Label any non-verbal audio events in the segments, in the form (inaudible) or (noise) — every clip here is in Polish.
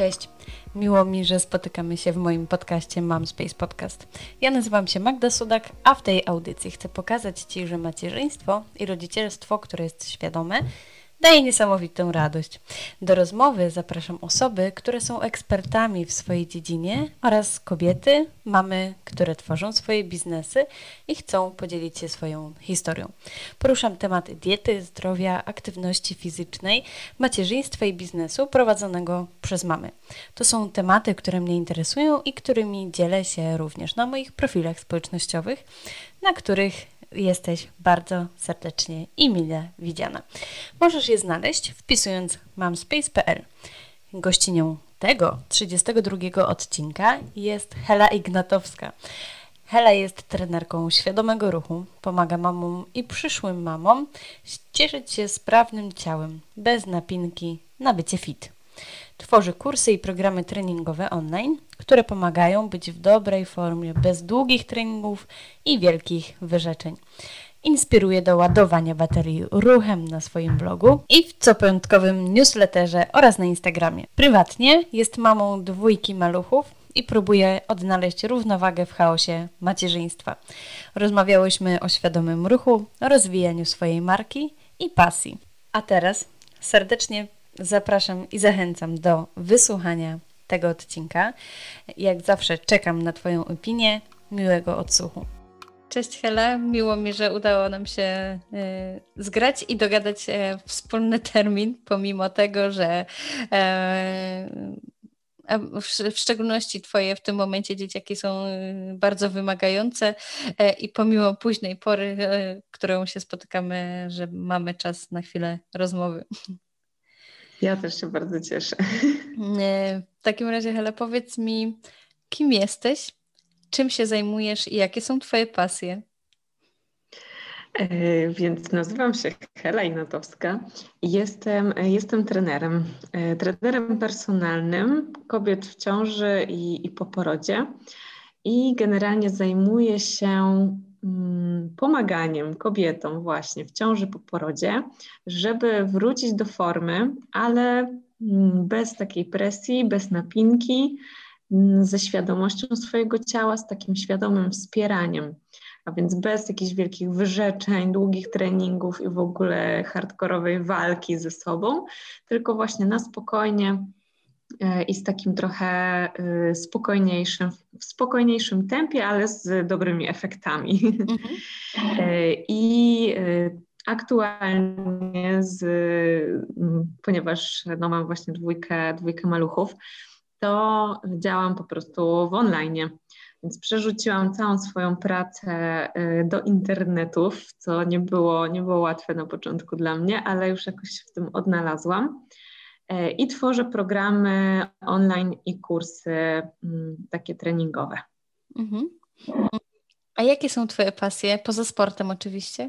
Cześć. Miło mi, że spotykamy się w moim podcaście Mam Space Podcast. Ja nazywam się Magda Sudak, a w tej audycji chcę pokazać Ci, że macierzyństwo i rodzicielstwo, które jest świadome, daje niesamowitą radość. Do rozmowy zapraszam osoby, które są ekspertami w swojej dziedzinie oraz kobiety, mamy, które tworzą swoje biznesy i chcą podzielić się swoją historią. Poruszam tematy diety, zdrowia, aktywności fizycznej, macierzyństwa i biznesu prowadzonego przez mamy. To są tematy, które mnie interesują i którymi dzielę się również na moich profilach społecznościowych, na których jesteś bardzo serdecznie i mile widziana. Możesz je znaleźć wpisując mamspace.pl. Gościnią tego 32 odcinka jest Hela Ignatowska. Hela jest trenerką świadomego ruchu, pomaga mamom i przyszłym mamom cieszyć się sprawnym ciałem, bez napinki na bycie fit. Tworzy kursy i programy treningowe online, które pomagają być w dobrej formie, bez długich treningów i wielkich wyrzeczeń. Inspiruje do ładowania baterii ruchem na swoim blogu i w copiątkowym newsletterze oraz na Instagramie. Prywatnie jest mamą dwójki maluchów i próbuje odnaleźć równowagę w chaosie macierzyństwa. Rozmawiałyśmy o świadomym ruchu, rozwijaniu swojej marki i pasji. A teraz serdecznie zapraszam i zachęcam do wysłuchania tego odcinka. Jak zawsze czekam na Twoją opinię. Miłego odsłuchu. Cześć Hela, miło mi, że udało nam się y, zgrać i dogadać y, wspólny termin, pomimo tego, że w, w, szczególności Twoje w tym momencie dzieciaki są bardzo wymagające i pomimo późnej pory, którą się spotykamy, że mamy czas na chwilę rozmowy. Ja też się bardzo cieszę. W takim razie, Hele, powiedz mi, kim jesteś, czym się zajmujesz i jakie są Twoje pasje? E, więc nazywam się Hela Inatowska i jestem, jestem trenerem. E, trenerem personalnym kobiet w ciąży i, i po porodzie. I generalnie zajmuję się pomaganiem kobietom właśnie w ciąży po porodzie, żeby wrócić do formy, ale mm, bez takiej presji, bez napinki, mm, ze świadomością swojego ciała, z takim świadomym wspieraniem. A więc bez jakichś wielkich wyrzeczeń, długich treningów i w ogóle hardkorowej walki ze sobą, tylko właśnie na spokojnie i z takim trochę e, spokojniejszym, w spokojniejszym tempie, ale z dobrymi efektami. Mhm. E, I aktualnie, z, ponieważ no, mam właśnie dwójkę, dwójkę maluchów, to działam po prostu w online. Więc przerzuciłam całą swoją pracę do internetów, co nie było, nie było łatwe na początku dla mnie, ale już jakoś się w tym odnalazłam. E, i tworzę programy online i kursy mm, takie treningowe. Mhm. A jakie są Twoje pasje, poza sportem oczywiście?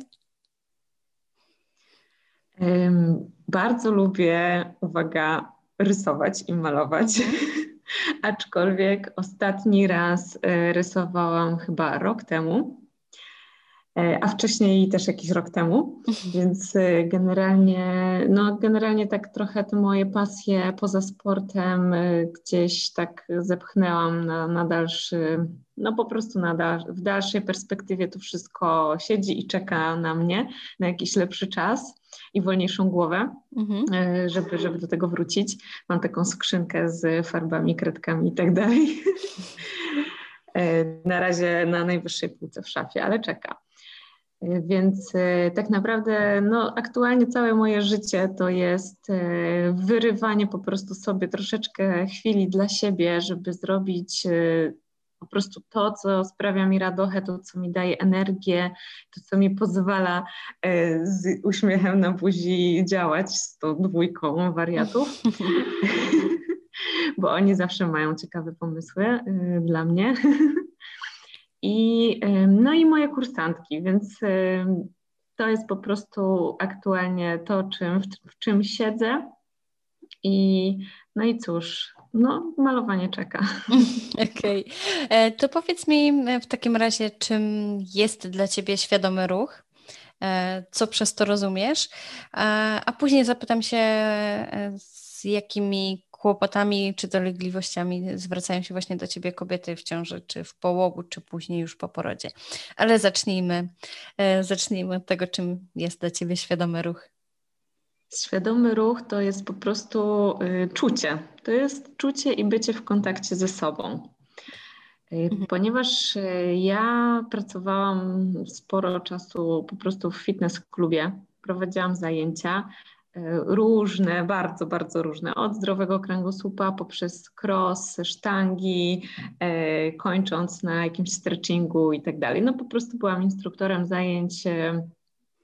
Bardzo lubię, uwaga, rysować i malować. Mhm. (laughs) Aczkolwiek ostatni raz e, rysowałam chyba rok temu. E, a wcześniej też jakiś rok temu, mhm. więc e, generalnie, no generalnie tak trochę te moje pasje poza sportem e, gdzieś tak zepchnęłam na, na dalszy, no po prostu na dal, w dalszej perspektywie to wszystko siedzi i czeka na mnie, na jakiś lepszy czas i wolniejszą głowę, mhm. żeby, żeby do tego wrócić. Mam taką skrzynkę z farbami, kredkami i tak dalej. (laughs) Na razie na najwyższej półce w szafie, ale czeka. Więc e, tak naprawdę no, aktualnie całe moje życie to jest e, wyrywanie po prostu sobie troszeczkę chwili dla siebie, żeby zrobić e, po prostu to, co sprawia mi radochę, to, co mi daje energię, to, co mi pozwala z uśmiechem na buzi działać z tą dwójką wariatów. (laughs) (laughs) Bo oni zawsze mają ciekawe pomysły dla mnie. (laughs) I, no i moje kursantki, więc to jest po prostu aktualnie to, czym, w, w czym siedzę. I no i cóż, no, malowanie czeka. (laughs) Okej. Okay. E, to powiedz mi w takim razie, czym jest dla Ciebie świadomy ruch? E, co przez to rozumiesz? A, później zapytam się, e, z jakimi kłopotami czy dolegliwościami zwracają się właśnie do ciebie kobiety w ciąży, czy w połogu, czy później już po porodzie. Ale zacznijmy, e, zacznijmy od tego, czym jest dla ciebie świadomy ruch. Świadomy ruch to jest po prostu y, czucie. To jest czucie i bycie w kontakcie ze sobą. Y, mhm. Ponieważ y, ja pracowałam sporo czasu po prostu w fitness klubie, prowadziłam zajęcia różne, bardzo, bardzo różne, od zdrowego kręgosłupa poprzez cross, sztangi, kończąc na jakimś stretchingu i tak dalej. No po prostu byłam instruktorem zajęć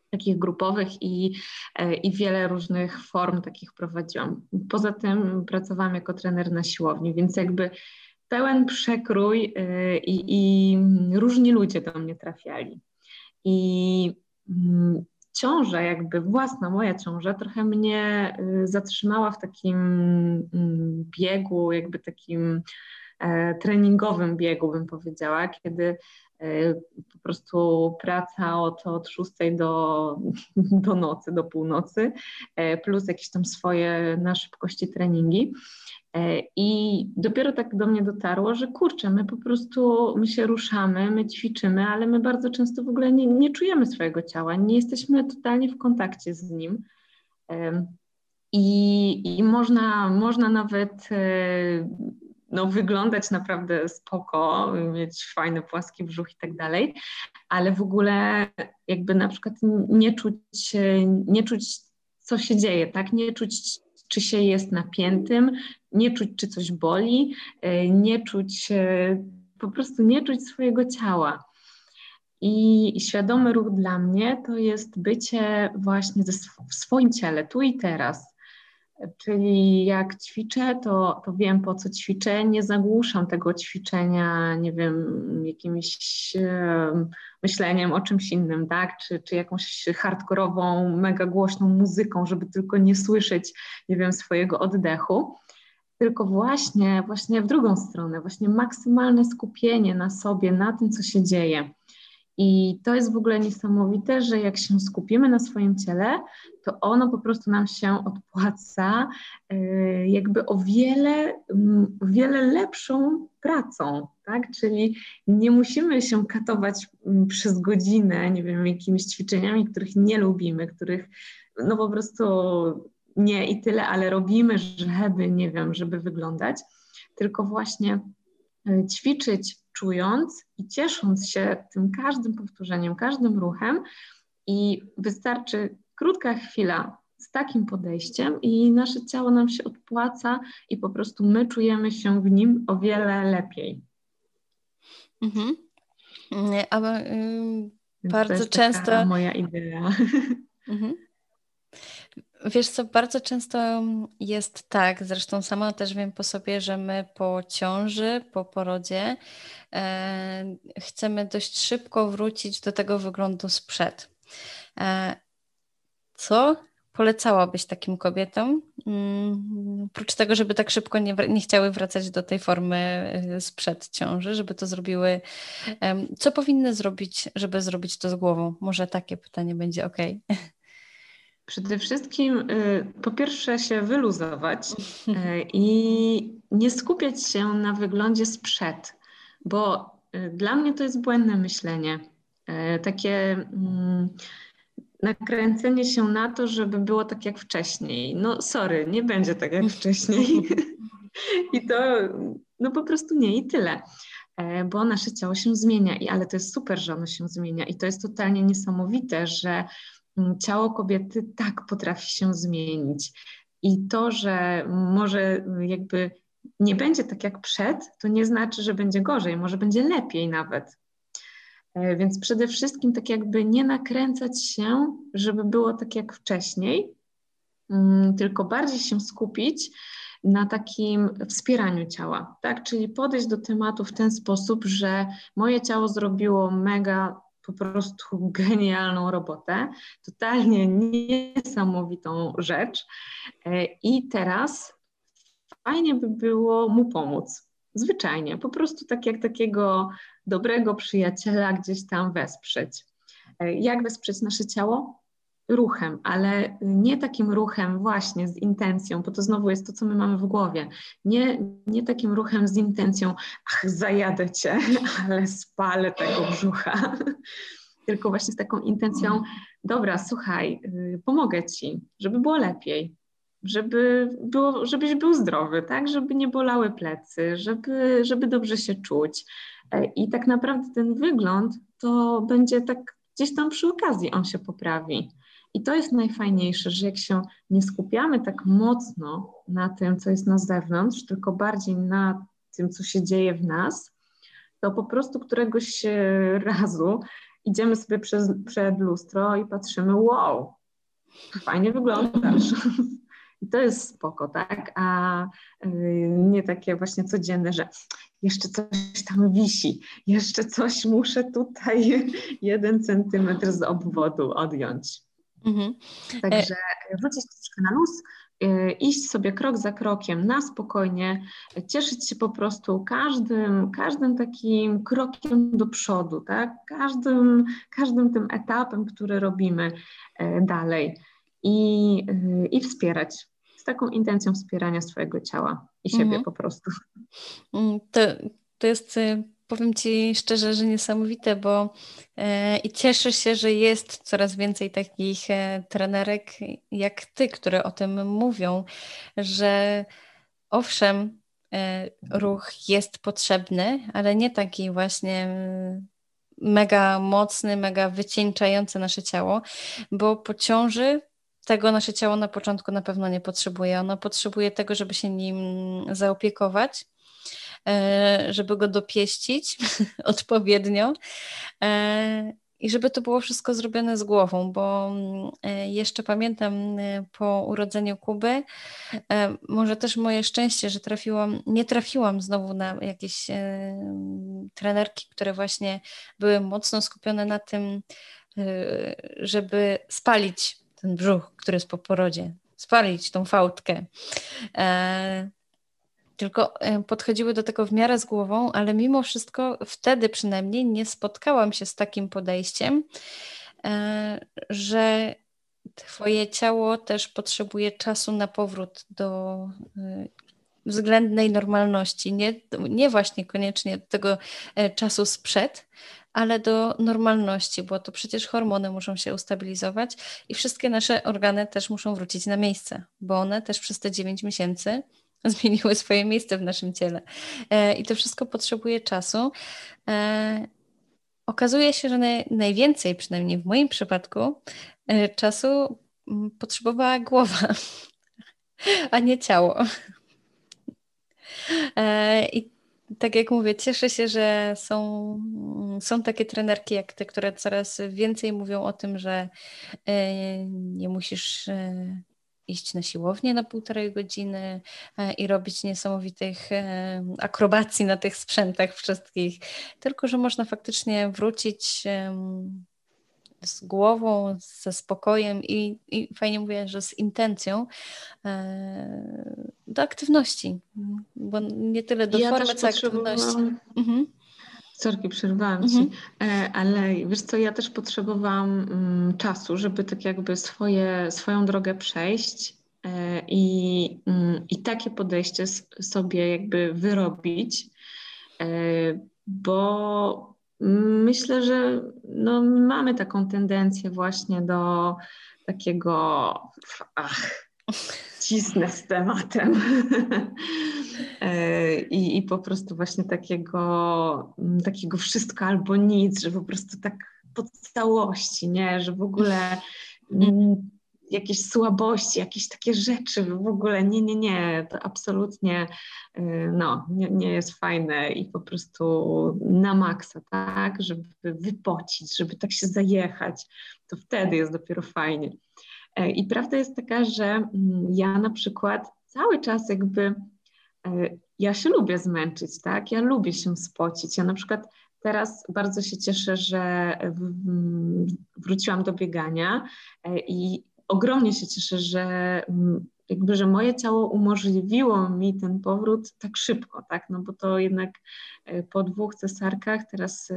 takich grupowych i, e, i wiele różnych form takich prowadziłam. Poza tym pracowałam jako trener na siłowni, więc jakby pełen przekrój e, i, i różni ludzie do mnie trafiali. I mm, ciąża, jakby własna moja ciąża, trochę mnie e, zatrzymała w takim mm, biegu, jakby takim treningowym biegu, bym powiedziała, kiedy E, po prostu praca od, od 6 do, (laughs) do nocy, do północy, e, plus jakieś tam swoje na szybkości treningi. E, I dopiero tak do mnie dotarło, że kurczę, my po prostu, my się ruszamy, my ćwiczymy, ale my bardzo często w ogóle nie, nie czujemy swojego ciała, nie jesteśmy totalnie w kontakcie z nim. I, i można, można nawet no, wyglądać naprawdę spoko, mieć fajny, płaski brzuch i tak dalej, ale w ogóle jakby na przykład nie czuć, nie czuć co się dzieje, tak? Nie czuć, czy się jest napiętym, nie czuć, czy coś boli, e, nie czuć, e, po prostu nie czuć swojego ciała. I świadomy ruch dla mnie to jest bycie właśnie w swoim ciele, tu i teraz Czyli jak ćwiczę, to, to wiem po co ćwiczę, nie zagłuszam tego ćwiczenia, nie wiem, jakimś e, myśleniem o czymś innym, tak? Czy, czy jakąś hardkorową, mega głośną muzyką, żeby tylko nie słyszeć, nie wiem, swojego oddechu. Tylko właśnie, właśnie w drugą stronę, właśnie maksymalne skupienie na sobie, na tym, co się dzieje. I to jest w ogóle niesamowite, że jak się skupimy na swoim ciele, to ono po prostu nam się odpłaca y, jakby o wiele, mm, wiele lepszą pracą, tak? Czyli nie musimy się katować przez godzinę, nie wiem, jakimiś ćwiczeniami, których nie lubimy, których no po prostu nie i tyle, ale robimy, żeby, nie wiem, żeby wyglądać, tylko właśnie y, ćwiczyć czując i ciesząc się tym każdym powtórzeniem, każdym ruchem i wystarczy krótka chwila z takim podejściem i nasze ciało nam się odpłaca i po prostu my czujemy się w nim o wiele lepiej. Mhm. Ale y, bardzo często. moja idea. (laughs) Mhm. Wiesz co, bardzo często jest tak, zresztą sama też wiem po sobie, że my po ciąży, po porodzie e, chcemy dość szybko wrócić do tego wyglądu sprzed. E, co polecałabyś takim kobietom? Mm, oprócz tego, żeby tak szybko nie, nie chciały wracać do tej formy e, sprzed ciąży, żeby to zrobiły. Co powinny zrobić, żeby zrobić to z głową? Może takie pytanie będzie ok. Przede wszystkim y, po pierwsze się wyluzować y, i nie skupiać się na wyglądzie sprzed, bo y, dla mnie to jest błędne myślenie. Takie mm, nakręcenie się na to, żeby było tak jak wcześniej. No sorry, nie będzie tak jak wcześniej. (laughs) I to no po prostu nie i tyle. Bo nasze ciało się zmienia, i ale to jest super, że ono się zmienia i to jest totalnie niesamowite, że ciało kobiety tak potrafi się zmienić. I to, że może jakby nie będzie tak jak przed, to nie znaczy, że będzie gorzej, może będzie lepiej nawet. E, więc przede wszystkim tak jakby nie nakręcać się, żeby było tak jak wcześniej, mm, tylko bardziej się skupić na takim wspieraniu ciała, tak? Czyli podejść do tematu w ten sposób, że moje ciało zrobiło mega po prostu genialną robotę, totalnie niesamowitą rzecz. E, I teraz fajnie by było mu pomóc. Zwyczajnie, po prostu tak jak takiego dobrego przyjaciela gdzieś tam wesprzeć. E, jak wesprzeć nasze ciało? Ruchem, ale nie takim ruchem właśnie z intencją, bo to znowu jest to, co my mamy w głowie. Nie, nie takim ruchem z intencją, ach, zajadę cię, (laughs) ale spalę tego brzucha. (laughs) Tylko właśnie z taką intencją, dobra, słuchaj, y, pomogę ci, żeby było lepiej, żeby było, żebyś był zdrowy, tak? Żeby nie bolały plecy, żeby, żeby dobrze się czuć. E, I tak naprawdę ten wygląd to będzie tak gdzieś tam przy okazji on się poprawi. I to jest najfajniejsze, że jak się nie skupiamy tak mocno na tym, co jest na zewnątrz, tylko bardziej na tym, co się dzieje w nas, to po prostu któregoś razu idziemy sobie przez, przed lustro i patrzymy, wow, fajnie wyglądasz. I to jest spoko, tak? A y, nie takie właśnie codzienne, że jeszcze coś tam wisi, jeszcze coś muszę tutaj (laughs) jeden centymetr z obwodu odjąć. Mhm. Także e... wrócić troszkę na luz, y, iść sobie krok za krokiem na spokojnie, cieszyć się po prostu każdym, każdym takim krokiem do przodu, tak? każdym, każdym tym etapem, który robimy e, dalej i, i wspierać z taką intencją wspierania swojego ciała i siebie mhm. po prostu. Mm, to, to jest, y, powiem Ci szczerze, że niesamowite, bo e, i cieszę się, że jest coraz więcej takich e, trenerek jak Ty, które o tym mówią, że owszem, e, ruch jest potrzebny, ale nie taki właśnie mega mocny, mega wycieńczający nasze ciało, bo po ciąży tego nasze ciało na początku na pewno nie potrzebuje. Ono potrzebuje tego, żeby się nim zaopiekować, żeby go dopieścić (laughs) odpowiednio e, i żeby to było wszystko zrobione z głową, bo e, jeszcze pamiętam po urodzeniu Kuby, może też moje szczęście, że trafiłam, nie trafiłam znowu na jakieś trenerki, które właśnie były mocno skupione na tym, żeby spalić ten brzuch, który jest po porodzie, spalić tą fałdkę. Tylko e, podchodziły do tego w miarę z głową, ale mimo wszystko wtedy przynajmniej nie spotkałam się z takim podejściem, e, że Twoje ciało też potrzebuje czasu na powrót do e, względnej normalności. Nie, nie właśnie koniecznie do tego czasu sprzed, ale do normalności, bo to przecież hormony muszą się ustabilizować i wszystkie nasze organy też muszą wrócić na miejsce, bo one też przez te 9 miesięcy (laughs) zmieniły swoje miejsce w naszym ciele. E, I to wszystko potrzebuje czasu. E, okazuje się, że najwięcej, przynajmniej w moim przypadku, e, czasu mm, potrzebowała głowa, (laughs) a nie ciało. I tak jak mówię, cieszę się, że są, są takie trenerki jak te, które coraz więcej mówią o tym, że nie musisz iść na siłownię na półtorej godziny e, i robić niesamowitych akrobacji na tych sprzętach wszystkich, tylko że można faktycznie wrócić z głową, ze spokojem i, i fajnie mówię, że z intencją e, do aktywności, bo nie tyle do ja formy, co aktywności. Mhm. Sorki, przerwałam mhm. Ci, e, ale wiesz co, ja też potrzebowałam mm, czasu, żeby tak jakby swoje, swoją drogę przejść e, i, mm, i takie podejście sobie jakby wyrobić, bo Myślę, że no, mamy taką tendencję właśnie do takiego ach, cisnę z tematem. (laughs) E, I, i po prostu właśnie takiego, takiego wszystko albo nic, że po prostu tak po całości, nie, że w ogóle jakieś słabości, jakieś takie rzeczy, w ogóle. Nie, nie, nie, to absolutnie y, no, nie, nie jest fajne i po prostu na maksa, tak, żeby wypocić, żeby tak się zajechać, to wtedy jest dopiero fajnie. E, I prawda jest taka, że mm, ja na przykład cały czas jakby e, ja się lubię zmęczyć, tak? Ja lubię się spocić. Ja na przykład teraz bardzo się cieszę, że wróciłam do biegania e, i ogromnie się cieszę, że mm, jakby, że moje ciało umożliwiło mi ten powrót tak szybko, tak, no bo to jednak po dwóch cesarkach, teraz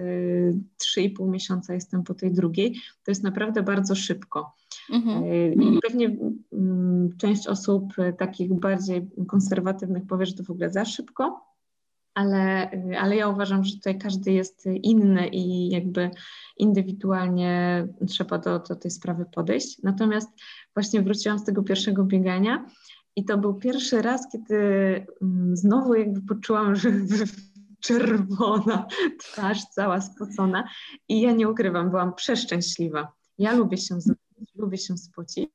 trzy i pół miesiąca jestem po tej drugiej, to jest naprawdę bardzo szybko. Mhm. I pewnie mm, część osób takich bardziej konserwatywnych powie, że to w ogóle za szybko, ale, ale ja uważam, że tutaj każdy jest inny i jakby indywidualnie trzeba do, do tej sprawy podejść. Natomiast właśnie wróciłam z tego pierwszego biegania i to był pierwszy raz, kiedy mm, znowu jakby poczułam, że (laughs) czerwona twarz, cała spocona i ja nie ukrywam, byłam przeszczęśliwa. Ja lubię się zmęczyć, lubię się spocić,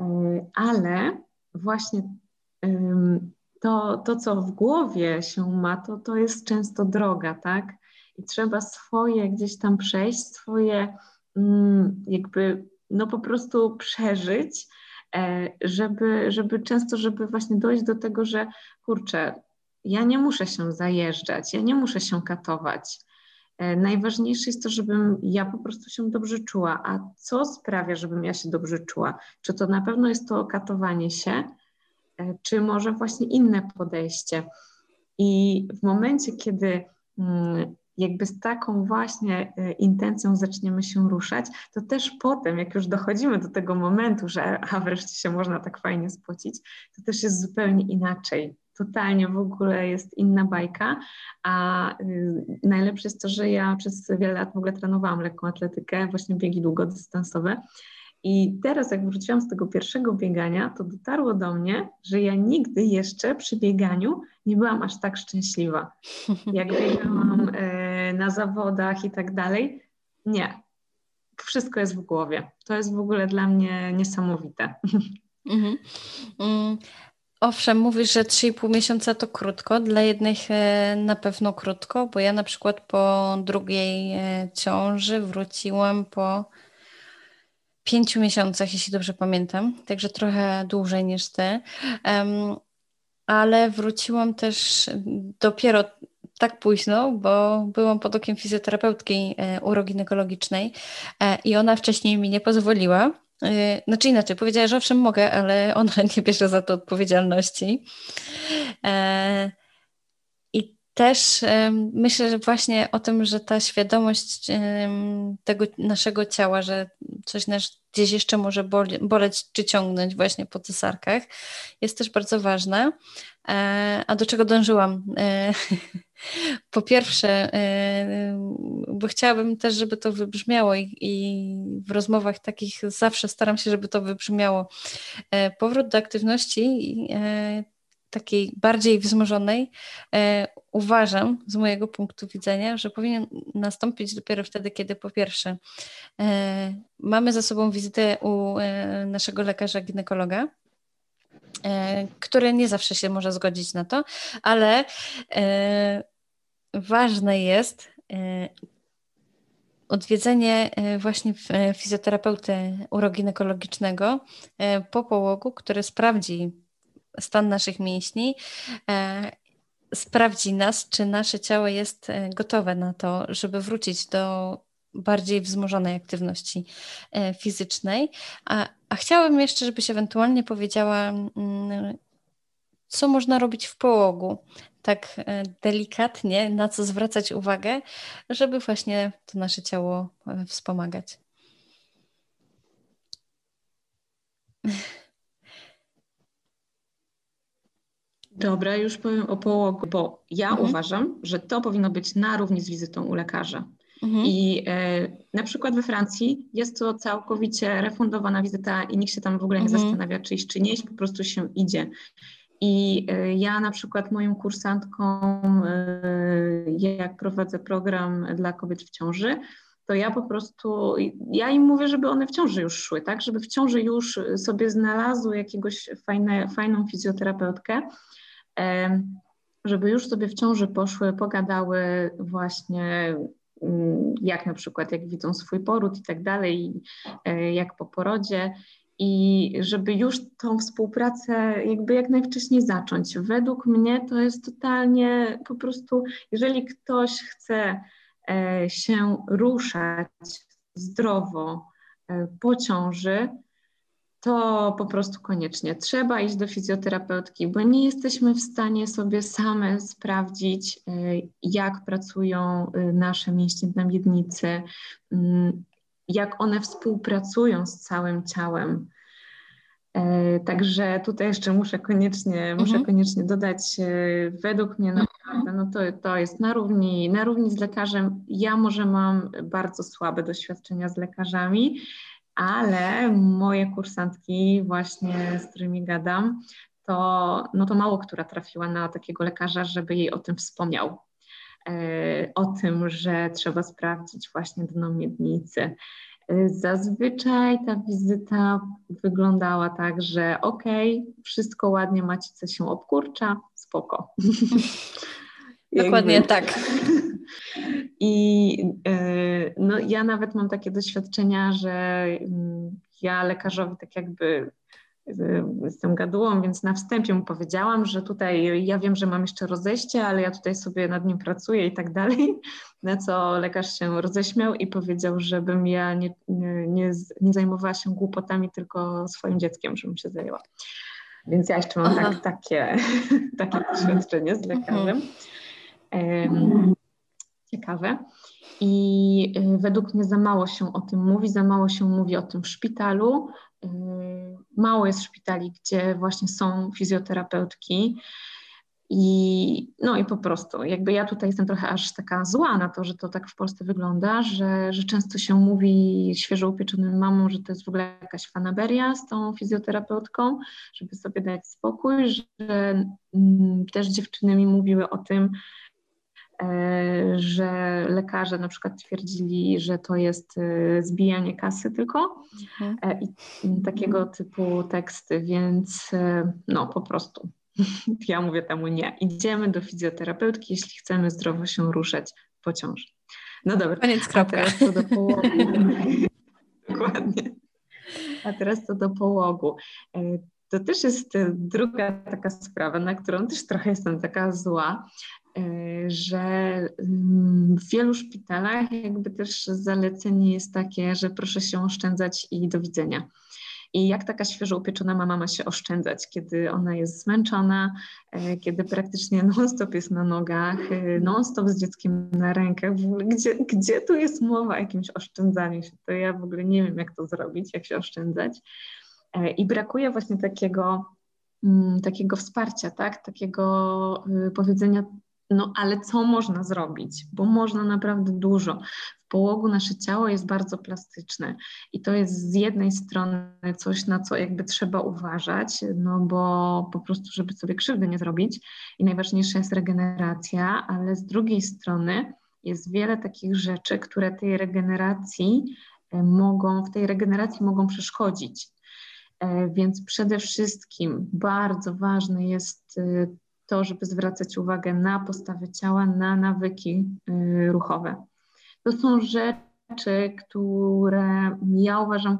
e, ale właśnie to, to, co w głowie się ma, to, to jest często droga, tak? I trzeba swoje gdzieś tam przejść, swoje mm, jakby no po prostu przeżyć, e, żeby, żeby często, żeby właśnie dojść do tego, że kurczę, ja nie muszę się zajeżdżać, ja nie muszę się katować. E, najważniejsze jest to, żebym ja po prostu się dobrze czuła. A co sprawia, żebym ja się dobrze czuła? Czy to na pewno jest to katowanie się, E, czy może właśnie inne podejście. I w momencie, kiedy mm, jakby z taką właśnie e, intencją zaczniemy się ruszać, to też potem, jak już dochodzimy do tego momentu, że a wreszcie się można tak fajnie spocić, to też jest zupełnie inaczej. Totalnie w ogóle jest inna bajka, a y, najlepsze jest to, że ja przez wiele lat w ogóle trenowałam lekką atletykę, właśnie biegi długodystansowe i teraz, jak wróciłam z tego pierwszego biegania, to dotarło do mnie, że ja nigdy jeszcze przy bieganiu nie byłam aż tak szczęśliwa. Jak biegałam e, na zawodach i tak dalej, nie. Wszystko jest w głowie. To jest w ogóle dla mnie niesamowite. Mhm. Owszem, mówisz, że 3,5 miesiąca to krótko, dla jednych e, na pewno krótko, bo ja na przykład po drugiej e, ciąży wróciłam po pięciu miesiącach, jeśli dobrze pamiętam, także trochę dłużej niż ty. Ale wróciłam też dopiero tak późno, bo byłam pod okiem fizjoterapeutki e, uroginekologicznej i ona wcześniej mi nie pozwoliła. E, znaczy inaczej, powiedziała, że owszem mogę, ale ona (laughs) nie bierze za to odpowiedzialności. E, też myślę, że właśnie o tym, że ta świadomość tego naszego ciała, że coś nas gdzieś jeszcze może boleć czy ciągnąć właśnie po cesarkach, jest też bardzo ważna. E, a do czego dążyłam? E, (laughs) po pierwsze, e, bo chciałabym też, żeby to wybrzmiało i, w rozmowach takich zawsze staram się, żeby to wybrzmiało. Powrót do aktywności takiej bardziej wzmożonej, uważam z mojego punktu widzenia, że powinien nastąpić dopiero wtedy, kiedy po pierwsze mamy za sobą wizytę u naszego lekarza ginekologa, który nie zawsze się może zgodzić na to, ale e, ważne jest e, odwiedzenie właśnie fizjoterapeuty uroginekologicznego po połogu, który sprawdzi stan naszych mięśni, e, sprawdzi nas, czy nasze ciało jest e, gotowe na to, żeby wrócić do bardziej wzmożonej aktywności e, fizycznej. A, a chciałabym jeszcze, żebyś ewentualnie powiedziała, mm, co można robić w połogu, tak delikatnie, na co zwracać uwagę, żeby właśnie to nasze ciało wspomagać. Dobra, już powiem o połogu, bo ja mhm. uważam, że to powinno być na równi z wizytą u lekarza. Mhm. I e, na przykład we Francji jest to całkowicie refundowana wizyta i nikt się tam w ogóle nie mhm. zastanawia, czy iść, czy nie iść, po prostu się idzie. I e, ja na przykład moim kursantkom, e, jak prowadzę program dla kobiet w ciąży, to ja po prostu, ja im mówię, żeby one w ciąży już szły, tak, żeby w ciąży już sobie znalazły jakiegoś fajne, fajną fizjoterapeutkę, żeby już sobie w ciąży poszły, pogadały właśnie jak na przykład, jak widzą swój poród i tak dalej, e, jak po porodzie i żeby już tą współpracę jakby jak najwcześniej zacząć. Według mnie to jest totalnie po prostu, jeżeli ktoś chce e, się ruszać zdrowo e, po ciąży, to po prostu koniecznie trzeba iść do fizjoterapeutki, bo nie jesteśmy w stanie sobie same sprawdzić, y, jak pracują y, nasze mięśnie na miednicy, jak one współpracują z całym ciałem. E, także tutaj jeszcze muszę koniecznie, muszę mhm. koniecznie dodać, e, według mnie naprawdę no to, to jest na równi, na równi z lekarzem. Ja może mam bardzo słabe doświadczenia z lekarzami, ale moje kursantki właśnie, z którymi gadam, to, no to mało która trafiła na takiego lekarza, żeby jej o tym wspomniał. E, o tym, że trzeba sprawdzić właśnie dno miednicy. E, zazwyczaj ta wizyta wyglądała tak, że okej, okay, wszystko ładnie, macica się obkurcza, spoko. (laughs) Dokładnie tak. I e, no, ja nawet mam takie doświadczenia, że mm, ja lekarzowi tak jakby jestem gadułą, więc na wstępie mu powiedziałam, że tutaj ja wiem, że mam jeszcze rozejście, ale ja tutaj sobie nad nim pracuję i tak dalej. (laughs) Na co lekarz się roześmiał i powiedział, żebym ja nie, nie, nie zajmowała się głupotami, tylko swoim dzieckiem, żebym się zajęła. Więc ja jeszcze mam tak, takie, (laughs) takie doświadczenie z lekarzem. Um, ciekawe. I y, według mnie za mało się o tym mówi, za mało się mówi o tym w szpitalu. Y, mało jest szpitali, gdzie właśnie są fizjoterapeutki. I no i po prostu, jakby ja tutaj jestem trochę aż taka zła na to, że to tak w Polsce wygląda, że, że często się mówi świeżo upieczonym mamom, że to jest w ogóle jakaś fanaberia z tą fizjoterapeutką, żeby sobie dać spokój, że mm, też dziewczyny mi mówiły o tym, że lekarze na przykład twierdzili, że to jest e, zbijanie kasy tylko mhm. E, i takiego typu teksty, więc no po prostu (laughs) ja mówię temu nie. Idziemy do fizjoterapeutki, jeśli chcemy zdrowo się ruszać po ciąży. No dobra. Koniec kropka. A teraz co do połogu. (laughs) Dokładnie. A teraz co do połogu. To też jest druga taka sprawa, na którą też trochę jestem taka zła, E, że mm, w wielu szpitalach jakby też zalecenie jest takie, że proszę się oszczędzać i do widzenia. I jak taka świeżo upieczona mama ma się oszczędzać, kiedy ona jest zmęczona, e, kiedy praktycznie non-stop jest na nogach, e, non-stop z dzieckiem na rękach, w ogóle gdzie, gdzie tu jest mowa o jakimś oszczędzaniu się, to ja w ogóle nie wiem, jak to zrobić, jak się oszczędzać. I brakuje właśnie takiego, mm, takiego wsparcia, tak? takiego y, powiedzenia, no ale co można zrobić? Bo można naprawdę dużo. W połogu nasze ciało jest bardzo plastyczne i to jest z jednej strony coś, na co jakby trzeba uważać, no bo po prostu, żeby sobie krzywdy nie zrobić i najważniejsza jest regeneracja, ale z drugiej strony jest wiele takich rzeczy, które tej regeneracji e, mogą, w tej regeneracji mogą przeszkodzić. E, więc przede wszystkim bardzo ważne jest e, to, żeby zwracać uwagę na postawę ciała, na nawyki y, ruchowe. To są rzeczy, które ja uważam,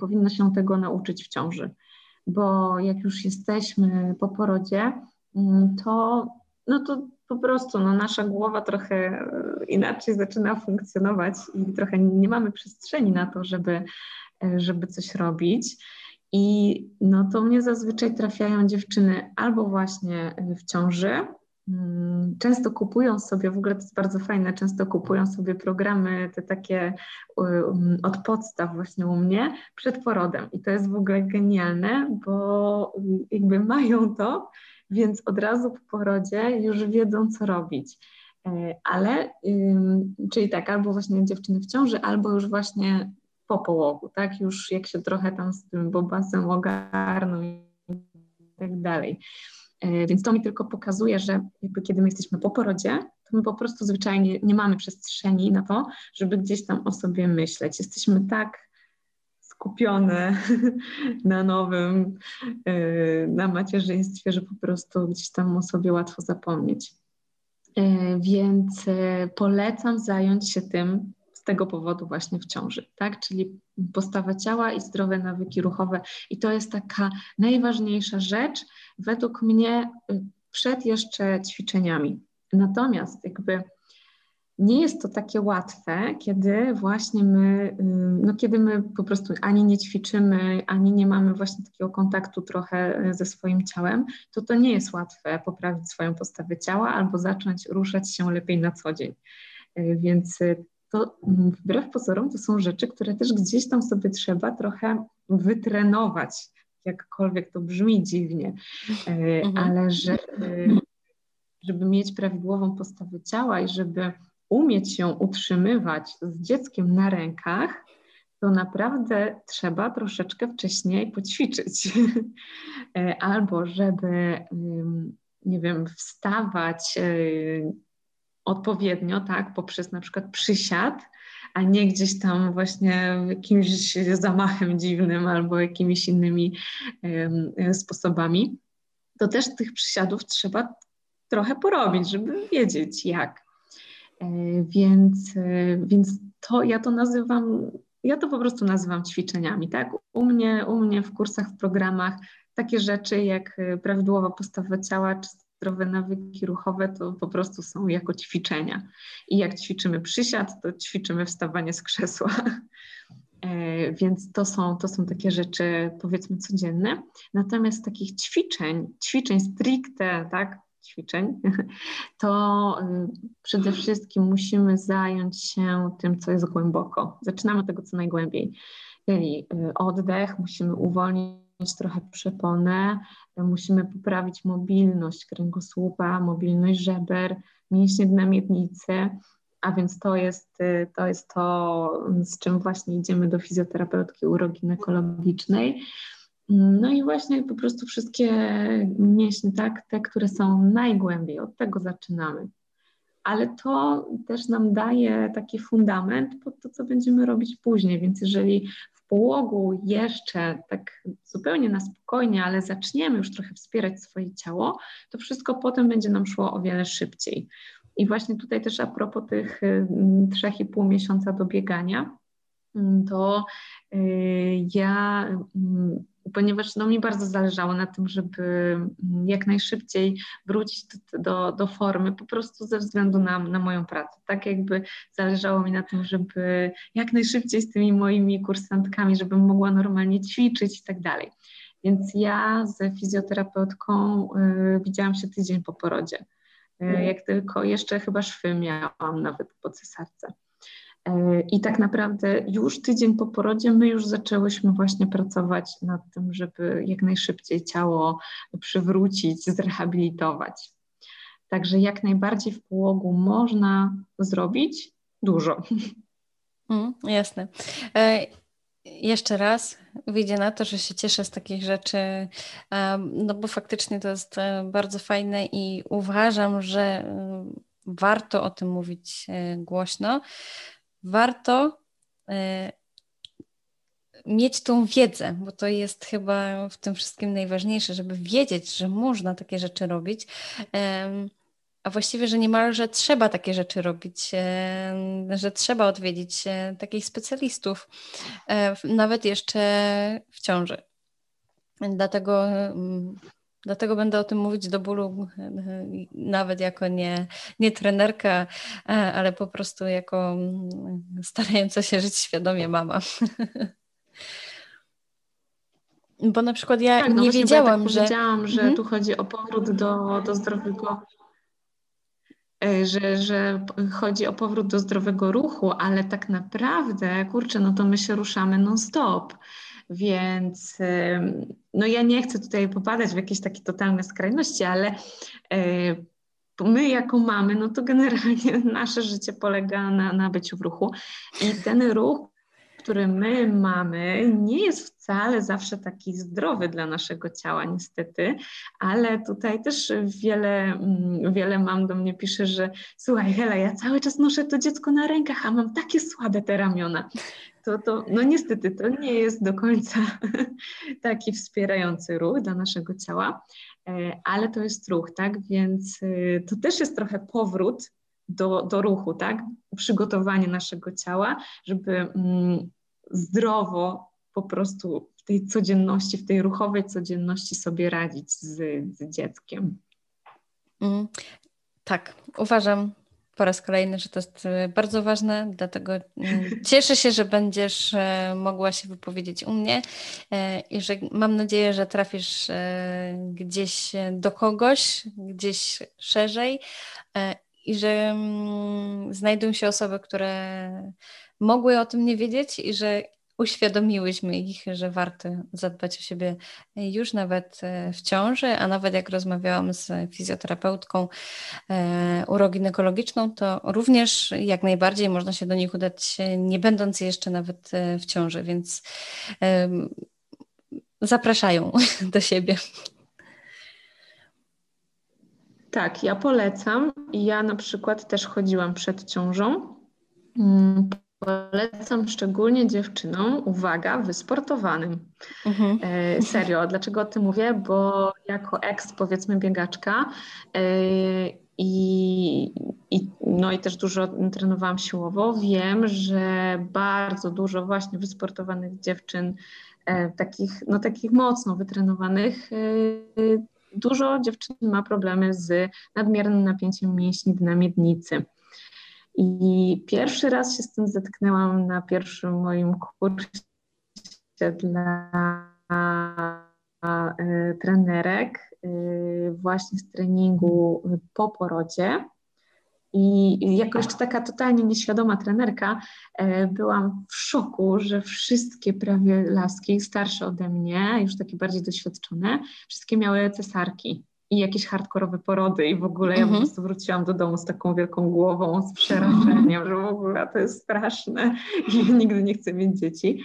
powinno się tego nauczyć w ciąży, bo jak już jesteśmy po porodzie, mm, to, no to po prostu no, nasza głowa trochę inaczej zaczyna funkcjonować i trochę nie mamy przestrzeni na to, żeby, żeby coś robić. I no to mnie zazwyczaj trafiają dziewczyny albo właśnie w ciąży, mm, Często kupują sobie, w ogóle to jest bardzo fajne, często kupują sobie programy te takie um, od podstaw właśnie u mnie przed porodem. I to jest w ogóle genialne, bo jakby mają to, więc od razu po porodzie już wiedzą, co robić. E, ale, czyli tak, albo właśnie dziewczyny w ciąży, albo już właśnie po połogu, tak? Już jak się trochę tam z tym bobasem ogarną i tak dalej. E, więc to mi tylko pokazuje, że jakby kiedy my jesteśmy po porodzie, to my po prostu zwyczajnie nie mamy przestrzeni na to, żeby gdzieś tam o sobie myśleć. Jesteśmy tak skupione (laughs) na nowym, e, na macierzyństwie, że po prostu gdzieś tam o sobie łatwo zapomnieć. E, więc polecam zająć się tym tego powodu właśnie w ciąży, tak? Czyli postawa ciała i zdrowe nawyki ruchowe. I to jest taka najważniejsza rzecz według mnie y, przed jeszcze ćwiczeniami. Natomiast jakby nie jest to takie łatwe, kiedy właśnie my, y, no kiedy my po prostu ani nie ćwiczymy, ani nie mamy właśnie takiego kontaktu trochę y, ze swoim ciałem, to to nie jest łatwe poprawić swoją postawę ciała albo zacząć ruszać się lepiej na co dzień. Więc to mm, wbrew pozorom to są rzeczy, które też gdzieś tam sobie trzeba trochę wytrenować, jakkolwiek to brzmi dziwnie, e, mhm. ale żeby, żeby mieć prawidłową postawę ciała i żeby umieć ją utrzymywać z dzieckiem na rękach, to naprawdę trzeba troszeczkę wcześniej poćwiczyć. (laughs) E, albo żeby, nie wiem, wstawać e, odpowiednio, tak, poprzez na przykład przysiad, a nie gdzieś tam właśnie jakimś zamachem dziwnym albo jakimiś innymi sposobami, to też tych przysiadów trzeba trochę porobić, żeby wiedzieć jak. E, więc, więc to ja to nazywam ja to po prostu nazywam ćwiczeniami, tak? U mnie, u mnie w kursach, w programach takie rzeczy jak y, prawidłowa postawa ciała czy zdrowe nawyki ruchowe to po prostu są jako ćwiczenia. I jak ćwiczymy przysiad, to ćwiczymy wstawanie z krzesła. (laughs) E, więc to są, to są takie rzeczy, powiedzmy, codzienne. Natomiast takich ćwiczeń, ćwiczeń stricte, tak, ćwiczeń, (laughs) to y, przede wszystkim musimy zająć się tym, co jest głęboko. Zaczynamy od tego, co najgłębiej. Czyli y, oddech, musimy uwolnić trochę przeponę, musimy poprawić mobilność kręgosłupa, mobilność żeber, mięśnie dna miednicy, a więc to jest, y, to jest to, z czym właśnie idziemy do fizjoterapeutki uroginekologicznej. No i właśnie po prostu wszystkie mięśnie, tak, te, które są najgłębiej, od tego zaczynamy. Ale to też nam daje taki fundament pod to, co będziemy robić później. Więc jeżeli połogu jeszcze tak zupełnie na spokojnie, ale zaczniemy już trochę wspierać swoje ciało, to wszystko potem będzie nam szło o wiele szybciej. I właśnie tutaj też a propos tych mm, trzech i pół miesiąca do biegania, to y, ja mm, ponieważ no, mi bardzo zależało na tym, żeby mm, jak najszybciej wrócić do, do, do, formy, po prostu ze względu na, na moją pracę. Tak jakby zależało mi na tym, żeby jak najszybciej z tymi moimi kursantkami, żebym mogła normalnie ćwiczyć i tak dalej. Więc ja z fizjoterapeutką y, widziałam się tydzień po porodzie. Y, mhm. jak tylko jeszcze chyba szwy miałam nawet po cesarce. E, I tak naprawdę już tydzień po porodzie my już zaczęłyśmy właśnie pracować nad tym, żeby jak najszybciej ciało przywrócić, zrehabilitować. Także jak najbardziej w połogu można zrobić dużo. Mm, jasne. E, jeszcze raz wyjdzie na to, że się cieszę z takich rzeczy, no bo faktycznie to jest e, bardzo fajne i uważam, że warto o tym mówić głośno, warto y, mieć tą wiedzę, bo to jest chyba w tym wszystkim najważniejsze, żeby wiedzieć, że można takie rzeczy robić. A właściwie, że niemalże trzeba takie rzeczy robić, że trzeba odwiedzić takich specjalistów, e, nawet jeszcze w ciąży. Dlatego mm, Dlatego będę o tym mówić do bólu, nawet jako nie, nie trenerka, ale po prostu jako mm, starająca się żyć świadomie mama. (laughs) Bo na przykład ja tak, no nie wiedziałam, tak że. Wiedziałam, że mhm. tu chodzi o powrót do, do zdrowego. E, że, że chodzi o powrót do zdrowego ruchu, ale tak naprawdę, kurczę, no to my się ruszamy non-stop. Więc no ja nie chcę tutaj popadać w jakieś takie totalne skrajności, ale my jako mamy, no to generalnie (laughs) nasze życie polega na, na byciu w ruchu. I ten ruch, który my mamy, nie jest wcale zawsze taki zdrowy dla naszego ciała, niestety, ale tutaj też wiele, mm, wiele mam do mnie pisze, że słuchaj, Hela, ja cały czas noszę to dziecko na rękach, a mam takie słabe te ramiona to, no niestety to nie jest do końca (laughs) taki wspierający ruch dla naszego ciała, e, ale to jest ruch, tak? Więc e, to też jest trochę powrót do, do ruchu, tak? Przygotowanie naszego ciała, żeby mm, zdrowo po prostu w tej codzienności, w tej ruchowej codzienności sobie radzić z, z dzieckiem. Mm, tak, uważam, po raz kolejny, że to jest e, bardzo ważne, dlatego mm, (laughs) cieszę się, że będziesz e, mogła się wypowiedzieć u mnie e, i że mam nadzieję, że trafisz gdzieś do kogoś, gdzieś szerzej i że mm, znajdują się osoby, które mogły o tym nie wiedzieć i że uświadomiłyśmy ich, że warto zadbać o siebie już nawet e, w ciąży, a nawet jak rozmawiałam z fizjoterapeutką e, uroginekologiczną, to również jak najbardziej można się do nich udać, nie będąc jeszcze nawet e, w ciąży, więc zapraszają (laughs) do siebie. Tak, ja polecam. Ja na przykład też chodziłam przed ciążą. Polecam szczególnie dziewczynom, uwaga, wysportowanym. Mhm. E, serio, dlaczego o tym mówię? Bo jako ex, powiedzmy, biegaczka e, i, i, no i też dużo trenowałam siłowo, wiem, że bardzo dużo właśnie wysportowanych dziewczyn, e, takich, no, takich mocno wytrenowanych, e, dużo dziewczyn ma problemy z nadmiernym napięciem mięśni dna miednicy. I pierwszy raz się z tym zetknęłam na pierwszym moim kursie dla e, trenerek, e, właśnie z treningu po porodzie. I jako jeszcze taka totalnie nieświadoma trenerka, e, byłam w szoku, że wszystkie prawie laski starsze ode mnie, już takie bardziej doświadczone, wszystkie miały cesarki i jakieś hardkorowe porody i w ogóle ja po mhm. prostu wróciłam do domu z taką wielką głową, z przerażeniem, że w ogóle to jest straszne i nigdy nie chcę mieć dzieci.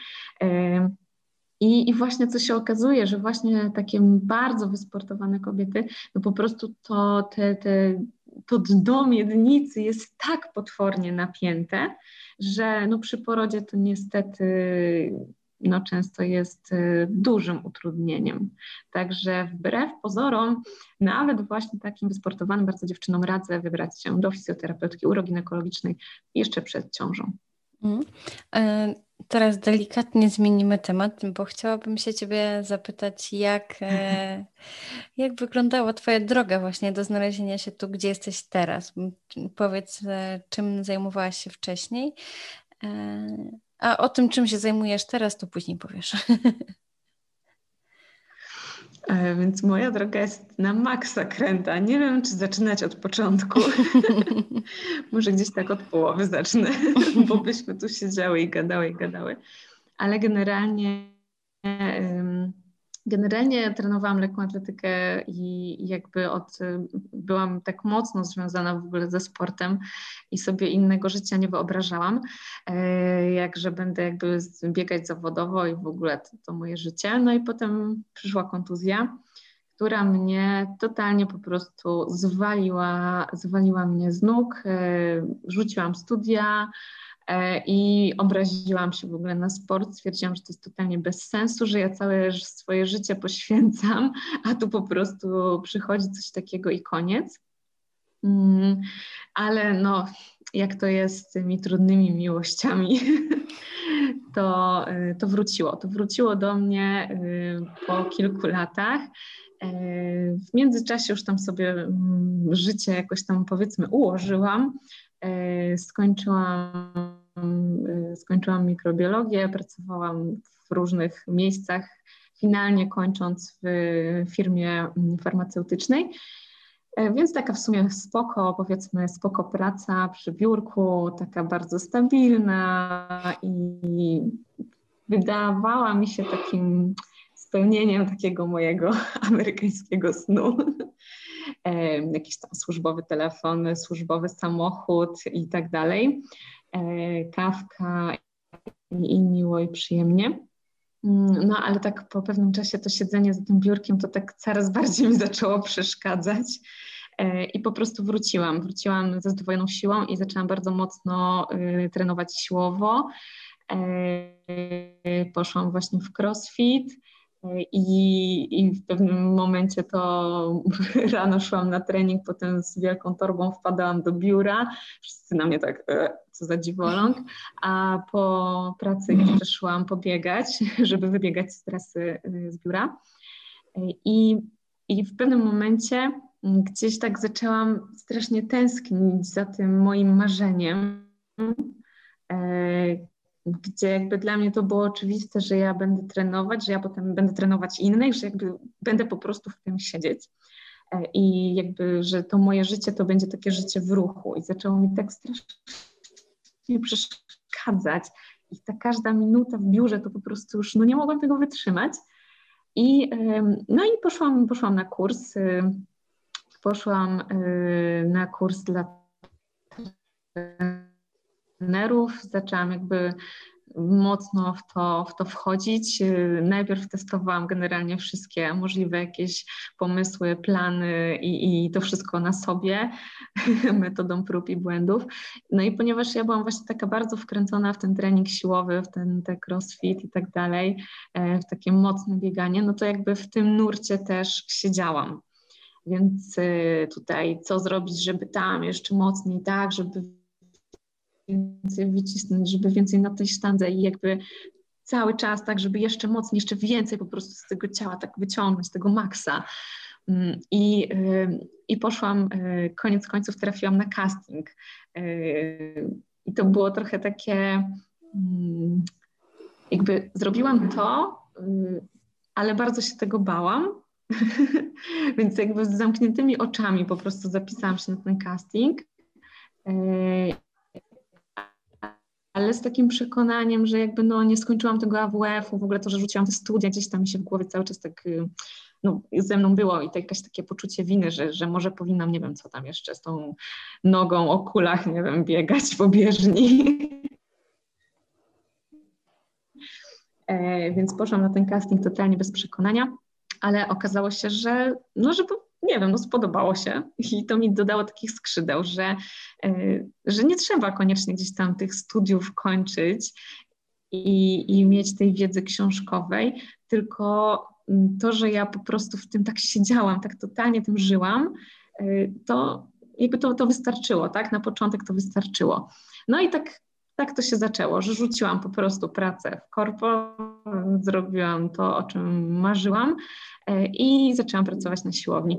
I, I właśnie co się okazuje, że właśnie takie bardzo wysportowane kobiety, no po prostu to, te, te, to dno miednicy jest tak potwornie napięte, że no przy porodzie to niestety no, często jest y, dużym utrudnieniem. Także wbrew pozorom, nawet właśnie takim wysportowanym bardzo dziewczynom radzę wybrać się do fizjoterapeutki uroginekologicznej jeszcze przed ciążą. Mm. E, teraz delikatnie zmienimy temat, bo chciałabym się Ciebie zapytać, jak, e, (laughs) jak wyglądała Twoja droga właśnie do znalezienia się tu, gdzie jesteś teraz. Powiedz, e, czym zajmowałaś się wcześniej a o tym, czym się zajmujesz teraz, to później powiesz. (laughs) E, więc moja droga jest na maksa kręta. Nie wiem, czy zaczynać od początku. (laughs) (laughs) Może gdzieś tak od połowy zacznę, bo byśmy tu siedziały i gadały i gadały. Ale generalnie Generalnie trenowałam lekką atletykę i jakby od, byłam tak mocno związana w ogóle ze sportem i sobie innego życia nie wyobrażałam, e, jakże będę jakby biegać zawodowo i w ogóle to, to moje życie. No i potem przyszła kontuzja, która mnie totalnie po prostu zwaliła, zwaliła mnie z nóg, e, rzuciłam studia, i obraziłam się w ogóle na sport. Stwierdziłam, że to jest totalnie bez sensu, że ja całe swoje życie poświęcam, a tu po prostu przychodzi coś takiego i koniec. Mm, ale no, jak to jest z tymi trudnymi miłościami, (laughs) to, y, to wróciło. To wróciło do mnie y, po kilku latach. E, w międzyczasie już tam sobie mm, życie jakoś tam powiedzmy ułożyłam. E, skończyłam, e, skończyłam mikrobiologię, pracowałam w różnych miejscach, finalnie kończąc w firmie mm, farmaceutycznej. E, więc taka w sumie spoko, powiedzmy, spoko praca przy biurku, taka bardzo stabilna i wydawała mi się takim spełnieniem takiego mojego (laughs) amerykańskiego snu. Jakiś tam służbowy telefon, służbowy samochód i tak dalej. E, kawka i, miło i przyjemnie. Mm, no ale tak po pewnym czasie to siedzenie za tym biurkiem to tak coraz (laughs) bardziej mi zaczęło przeszkadzać. E, I po prostu wróciłam. Wróciłam ze zdwojoną siłą i zaczęłam bardzo mocno y, trenować siłowo. E, poszłam właśnie w crossfit. I, I w pewnym momencie to (laughs) rano szłam na trening, potem z wielką torbą wpadałam do biura. Wszyscy na mnie tak, e, co za dziwoląg. A po pracy jeszcze szłam pobiegać, (laughs) żeby wybiegać z trasy e, z biura. I, I w pewnym momencie gdzieś tak zaczęłam strasznie tęsknić za tym moim marzeniem, e, gdzie jakby dla mnie to było oczywiste, że ja będę trenować, że ja potem będę trenować innych, że jakby będę po prostu w tym siedzieć. i jakby, że to moje życie to będzie takie życie w ruchu. I zaczęło mi tak strasznie przeszkadzać. I ta każda minuta w biurze to po prostu już, no nie mogłam tego wytrzymać. I no i poszłam, poszłam na kurs, y, poszłam y, na kurs dla trenerów, zaczęłam jakby mocno w to, w to wchodzić. Najpierw testowałam generalnie wszystkie możliwe jakieś pomysły, plany i, i to wszystko na sobie, (laughs) metodą prób i błędów. No i ponieważ ja byłam właśnie taka bardzo wkręcona w ten trening siłowy, w ten te crossfit i tak dalej, e, w takie mocne bieganie, no to jakby w tym nurcie też siedziałam. Więc y, tutaj co zrobić, żeby tam jeszcze mocniej, tak, żeby więcej wycisnąć, żeby więcej na tej sztandze i jakby cały czas tak, żeby jeszcze mocniej, jeszcze więcej po prostu z tego ciała tak wyciągnąć, tego maksa. Mm, I, y, I poszłam, y, koniec końców trafiłam na casting. Y, I to było trochę takie, mm, jakby zrobiłam to, ale bardzo się tego bałam. (laughs) Więc jakby z zamkniętymi oczami po prostu zapisałam się na ten casting ale z takim przekonaniem, że jakby no nie skończyłam tego AWF-u, w ogóle to, że rzuciłam te studia, gdzieś tam mi się w głowie cały czas tak y, no, ze mną było i to jakieś takie poczucie winy, że, że może powinnam, nie wiem co tam jeszcze, z tą nogą o kulach, nie wiem, biegać po bieżni. (laughs) E, więc poszłam na ten casting totalnie bez przekonania, ale okazało się, że no, że nie wiem, no spodobało się (laughs) i to mi dodało takich skrzydeł, że, e, że nie trzeba koniecznie gdzieś tam tych studiów kończyć i, i mieć tej wiedzy książkowej, tylko mm, to, że ja po prostu w tym tak siedziałam, tak totalnie tym żyłam, e, to jakby to, to wystarczyło, tak? Na początek to wystarczyło. No i tak, tak to się zaczęło, że rzuciłam po prostu pracę w korpo, zrobiłam to, o czym marzyłam e, i zaczęłam pracować na siłowni.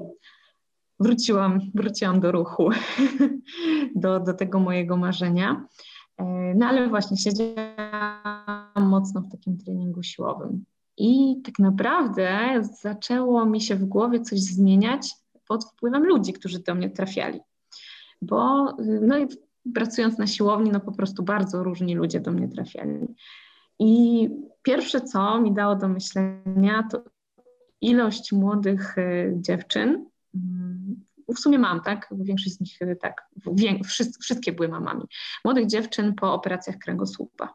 Wróciłam, wróciłam do ruchu, (laughs) do, do tego mojego marzenia. E, no ale właśnie siedziałam mocno w takim treningu siłowym. I tak naprawdę zaczęło mi się w głowie coś zmieniać pod wpływem ludzi, którzy do mnie trafiali. Bo no i pracując na siłowni, no po prostu bardzo różni ludzie do mnie trafiali. I pierwsze, co mi dało do myślenia, to ilość młodych e, dziewczyn. Mm, w sumie mam, tak? Większość z nich e, tak, wszystkie były mamami. Młodych dziewczyn po operacjach kręgosłupa.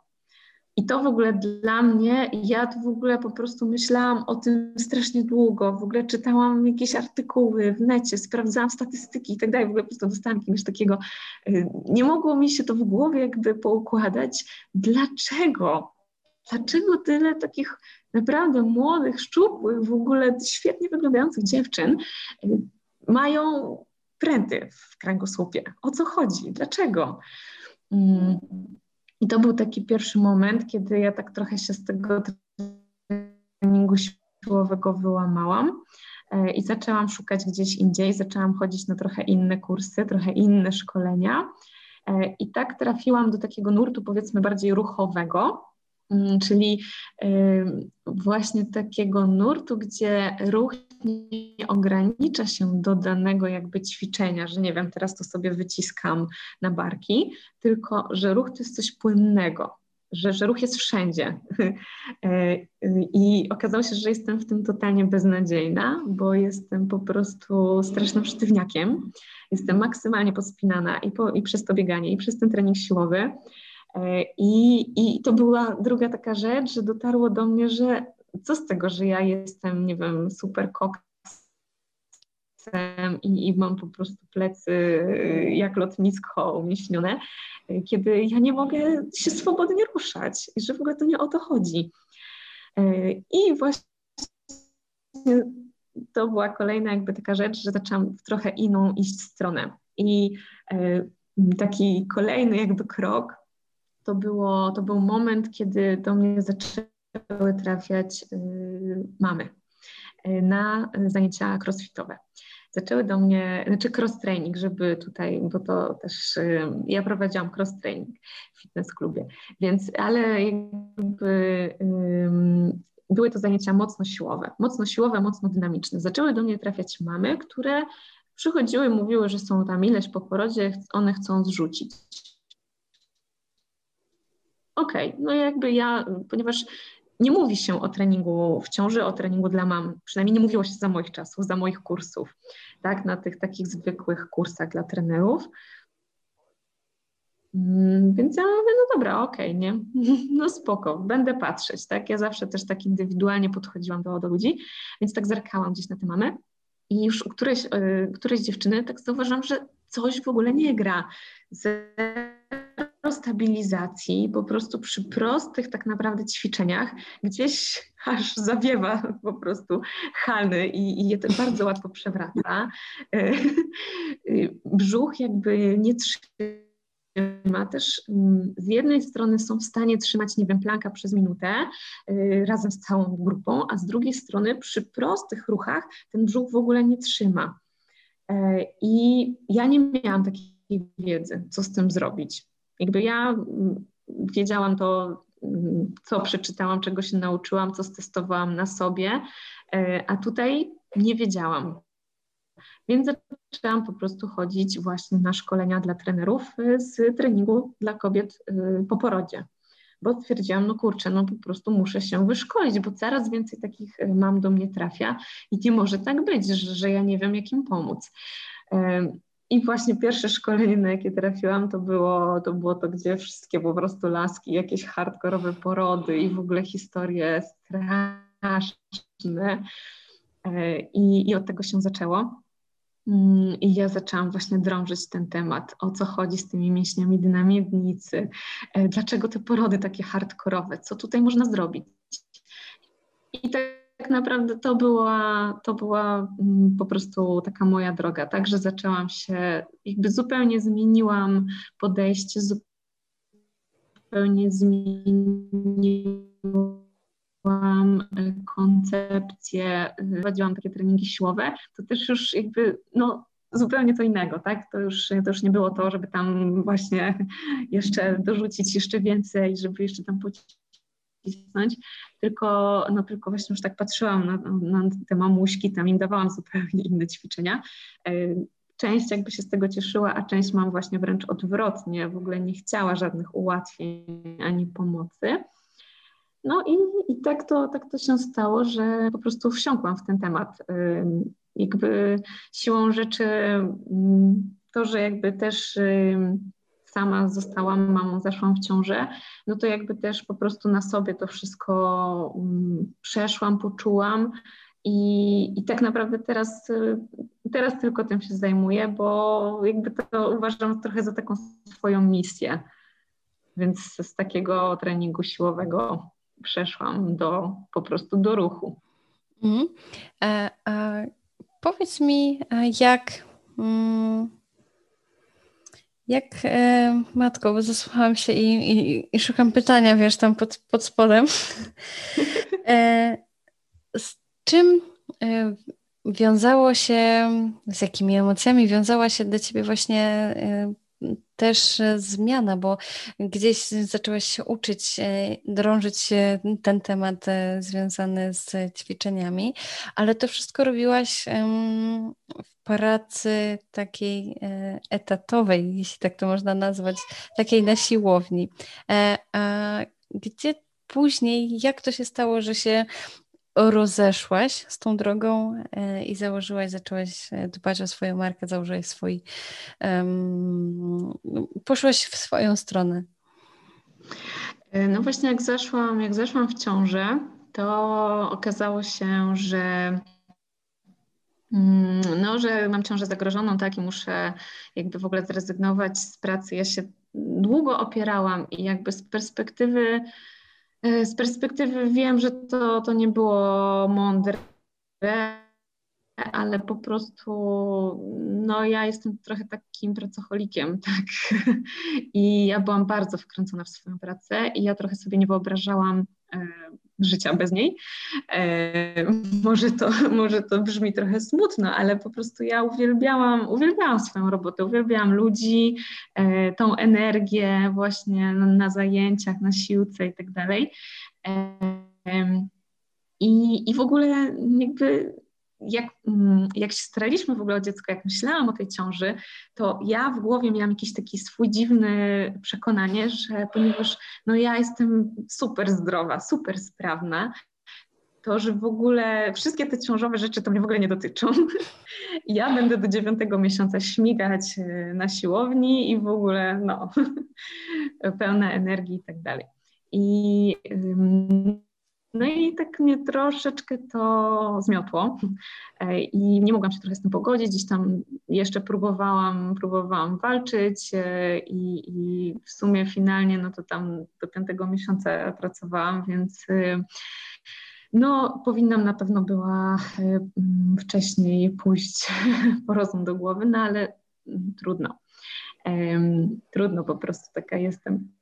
I to w ogóle dla mnie, ja to w ogóle po prostu myślałam o tym strasznie długo, w ogóle czytałam jakieś artykuły w necie, sprawdzałam statystyki i tak dalej, w ogóle po prostu dostałam jakiegoś takiego, e, nie mogło mi się to w głowie jakby poukładać, dlaczego dlaczego tyle takich naprawdę młodych, szczupłych, w ogóle świetnie wyglądających dziewczyn y, mają pręty w kręgosłupie? O co chodzi? Dlaczego? I to był taki pierwszy moment, kiedy ja tak trochę się z tego treningu siłowego wyłamałam y, i zaczęłam szukać gdzieś indziej, zaczęłam chodzić na trochę inne kursy, trochę inne szkolenia. Y, I tak trafiłam do takiego nurtu, powiedzmy, bardziej ruchowego, czyli właśnie takiego nurtu, gdzie ruch nie ogranicza się do danego jakby ćwiczenia, że nie wiem, teraz to sobie wyciskam na barki, tylko że ruch to jest coś płynnego, że, że ruch jest wszędzie. (laughs) E, I okazało się, że jestem w tym totalnie beznadziejna, bo jestem po prostu strasznym sztywniakiem. Jestem maksymalnie pospinana i, po, i przez to bieganie, i przez ten trening siłowy. E, I, I to była druga taka rzecz, że dotarło do mnie, że co z tego, że ja jestem, nie wiem, super koksem i, i mam po prostu plecy jak lotnisko umieśnione, kiedy ja nie mogę się swobodnie ruszać i że w ogóle to nie o to chodzi. E, I właśnie to była kolejna jakby taka rzecz, że zaczęłam w trochę inną iść stronę. I e, taki kolejny jakby krok to, było, to był moment, kiedy do mnie zaczęły trafiać y, mamy y, na zajęcia crossfitowe. Zaczęły do mnie, znaczy cross training, żeby tutaj, bo to też y, ja prowadziłam cross training w fitness klubie, więc ale jakby były to zajęcia mocno siłowe, mocno siłowe, mocno dynamiczne. Zaczęły do mnie trafiać mamy, które przychodziły mówiły, że są tam ileś po porodzie, one chcą zrzucić. Okej, okay, no jakby ja, ponieważ nie mówi się o treningu w ciąży, o treningu dla mam, przynajmniej nie mówiło się za moich czasów, za moich kursów, tak, na tych takich zwykłych kursach dla trenerów. Mm, więc ja mówię, no dobra, okej, okay, nie? (laughs) No spoko, będę patrzeć, tak? Ja zawsze też tak indywidualnie podchodziłam do, do ludzi, więc tak zerkałam gdzieś na te mamy i już u którejś, y, którejś dziewczyny tak zauważyłam, że coś w ogóle nie gra. Stabilizacji, po prostu przy prostych tak naprawdę ćwiczeniach gdzieś (laughs) aż zawiewa po prostu halny i, i je to bardzo łatwo przewraca. (laughs) Brzuch jakby nie trzyma ma też mm, z jednej strony są w stanie trzymać, nie wiem, planka przez minutę y, razem z całą grupą, a z drugiej strony przy prostych ruchach ten brzuch w ogóle nie trzyma. E, I ja nie miałam takiej wiedzy, co z tym zrobić. Jakby ja mm, wiedziałam to, mm, co przeczytałam, czego się nauczyłam, co stestowałam na sobie, e, a tutaj nie wiedziałam. Więc zaczęłam po prostu chodzić właśnie na szkolenia dla trenerów y, z treningu dla kobiet y, po porodzie. Bo stwierdziłam, no kurczę, no po prostu muszę się wyszkolić, bo coraz więcej takich mam do mnie trafia i nie może tak być, że, że ja nie wiem, jak im pomóc. I właśnie pierwsze szkolenie, na jakie trafiłam, to było, to było to, gdzie wszystkie po prostu laski, jakieś hardkorowe porody i w ogóle historie straszne. I, i od tego się zaczęło. Mm, I ja zaczęłam właśnie drążyć ten temat, o co chodzi z tymi mięśniami dynamiednicy, e, dlaczego te porody takie hardkorowe, co tutaj można zrobić. I tak naprawdę to była, to była mm, po prostu taka moja droga, także zaczęłam się, jakby zupełnie zmieniłam podejście, zupełnie zmieniłam e, koncepcję, prowadziłam takie treningi siłowe, to też już jakby no, zupełnie co innego, tak? To już, to już nie było to, żeby tam właśnie jeszcze dorzucić jeszcze więcej, żeby jeszcze tam pocisnąć, tylko, no, tylko właśnie już tak patrzyłam na, na te mamuśki, tam im dawałam zupełnie inne ćwiczenia. E, część jakby się z tego cieszyła, a część mam właśnie wręcz odwrotnie, w ogóle nie chciała żadnych ułatwień ani pomocy. No i, i tak, to, tak to się stało, że po prostu wsiąkłam w ten temat. Jakby siłą rzeczy to, że jakby też sama zostałam mamą, zaszłam w ciążę, no to jakby też po prostu na sobie to wszystko przeszłam, poczułam i, i tak naprawdę teraz, teraz tylko tym się zajmuję, bo jakby to uważam trochę za taką swoją misję. Więc z takiego treningu siłowego przeszłam do, po prostu do ruchu. Mhm. E, e, powiedz mi, jak. Mm, jak, e, matko, bo zasłuchałam się i, i, i, szukam pytania, wiesz, tam pod, pod spodem. (laughs) E, z czym e, wiązało się, z jakimi emocjami wiązała się dla ciebie właśnie e, też e, zmiana, bo gdzieś zaczęłaś się uczyć, e, drążyć ten temat e, związany z ćwiczeniami, ale to wszystko robiłaś w pracy takiej etatowej, jeśli tak to można nazwać, takiej na siłowni. A gdzie później, jak to się stało, że się rozeszłaś z tą drogą e, i założyłaś, zaczęłaś e, dbać o swoją markę, założyłaś swój, um, poszłaś w swoją stronę. E, no właśnie jak zeszłam, jak zeszłam w ciążę, to okazało się, że mm, no, że mam ciążę zagrożoną, tak, i muszę jakby w ogóle zrezygnować z pracy. Ja się długo opierałam i jakby z perspektywy z perspektywy wiem, że to, to nie było mądre, ale po prostu no ja jestem trochę takim pracocholikiem, (laughs) tak. I ja byłam bardzo wkręcona w swoją pracę i ja trochę sobie nie wyobrażałam e, życia bez niej. E, (laughs) może, to, może to brzmi trochę smutno, ale po prostu ja uwielbiałam, uwielbiałam swoją robotę, uwielbiałam ludzi, e, tą energię właśnie na, zajęciach, na siłce i tak dalej. E, I, i w ogóle jakby jak, mm, jak się staraliśmy w ogóle o dziecko, jak myślałam o tej ciąży, to ja w głowie miałam jakiś taki swój dziwny przekonanie, że ponieważ no ja jestem super zdrowa, super sprawna, to, że w ogóle wszystkie te ciążowe rzeczy to mnie w ogóle nie dotyczą. (laughs) Ja będę do dziewiątego miesiąca śmigać e, na siłowni i w ogóle no, (laughs) pełna energii i tak dalej. I no i tak mnie troszeczkę to zmiotło e, i nie mogłam się trochę z tym pogodzić. Gdzieś tam jeszcze próbowałam, próbowałam walczyć e, i, i w sumie finalnie no to tam do piątego miesiąca pracowałam, więc no, powinnam na pewno była wcześniej pójść (laughs) po rozum do głowy, no ale trudno. Trudno po prostu, taka jestem.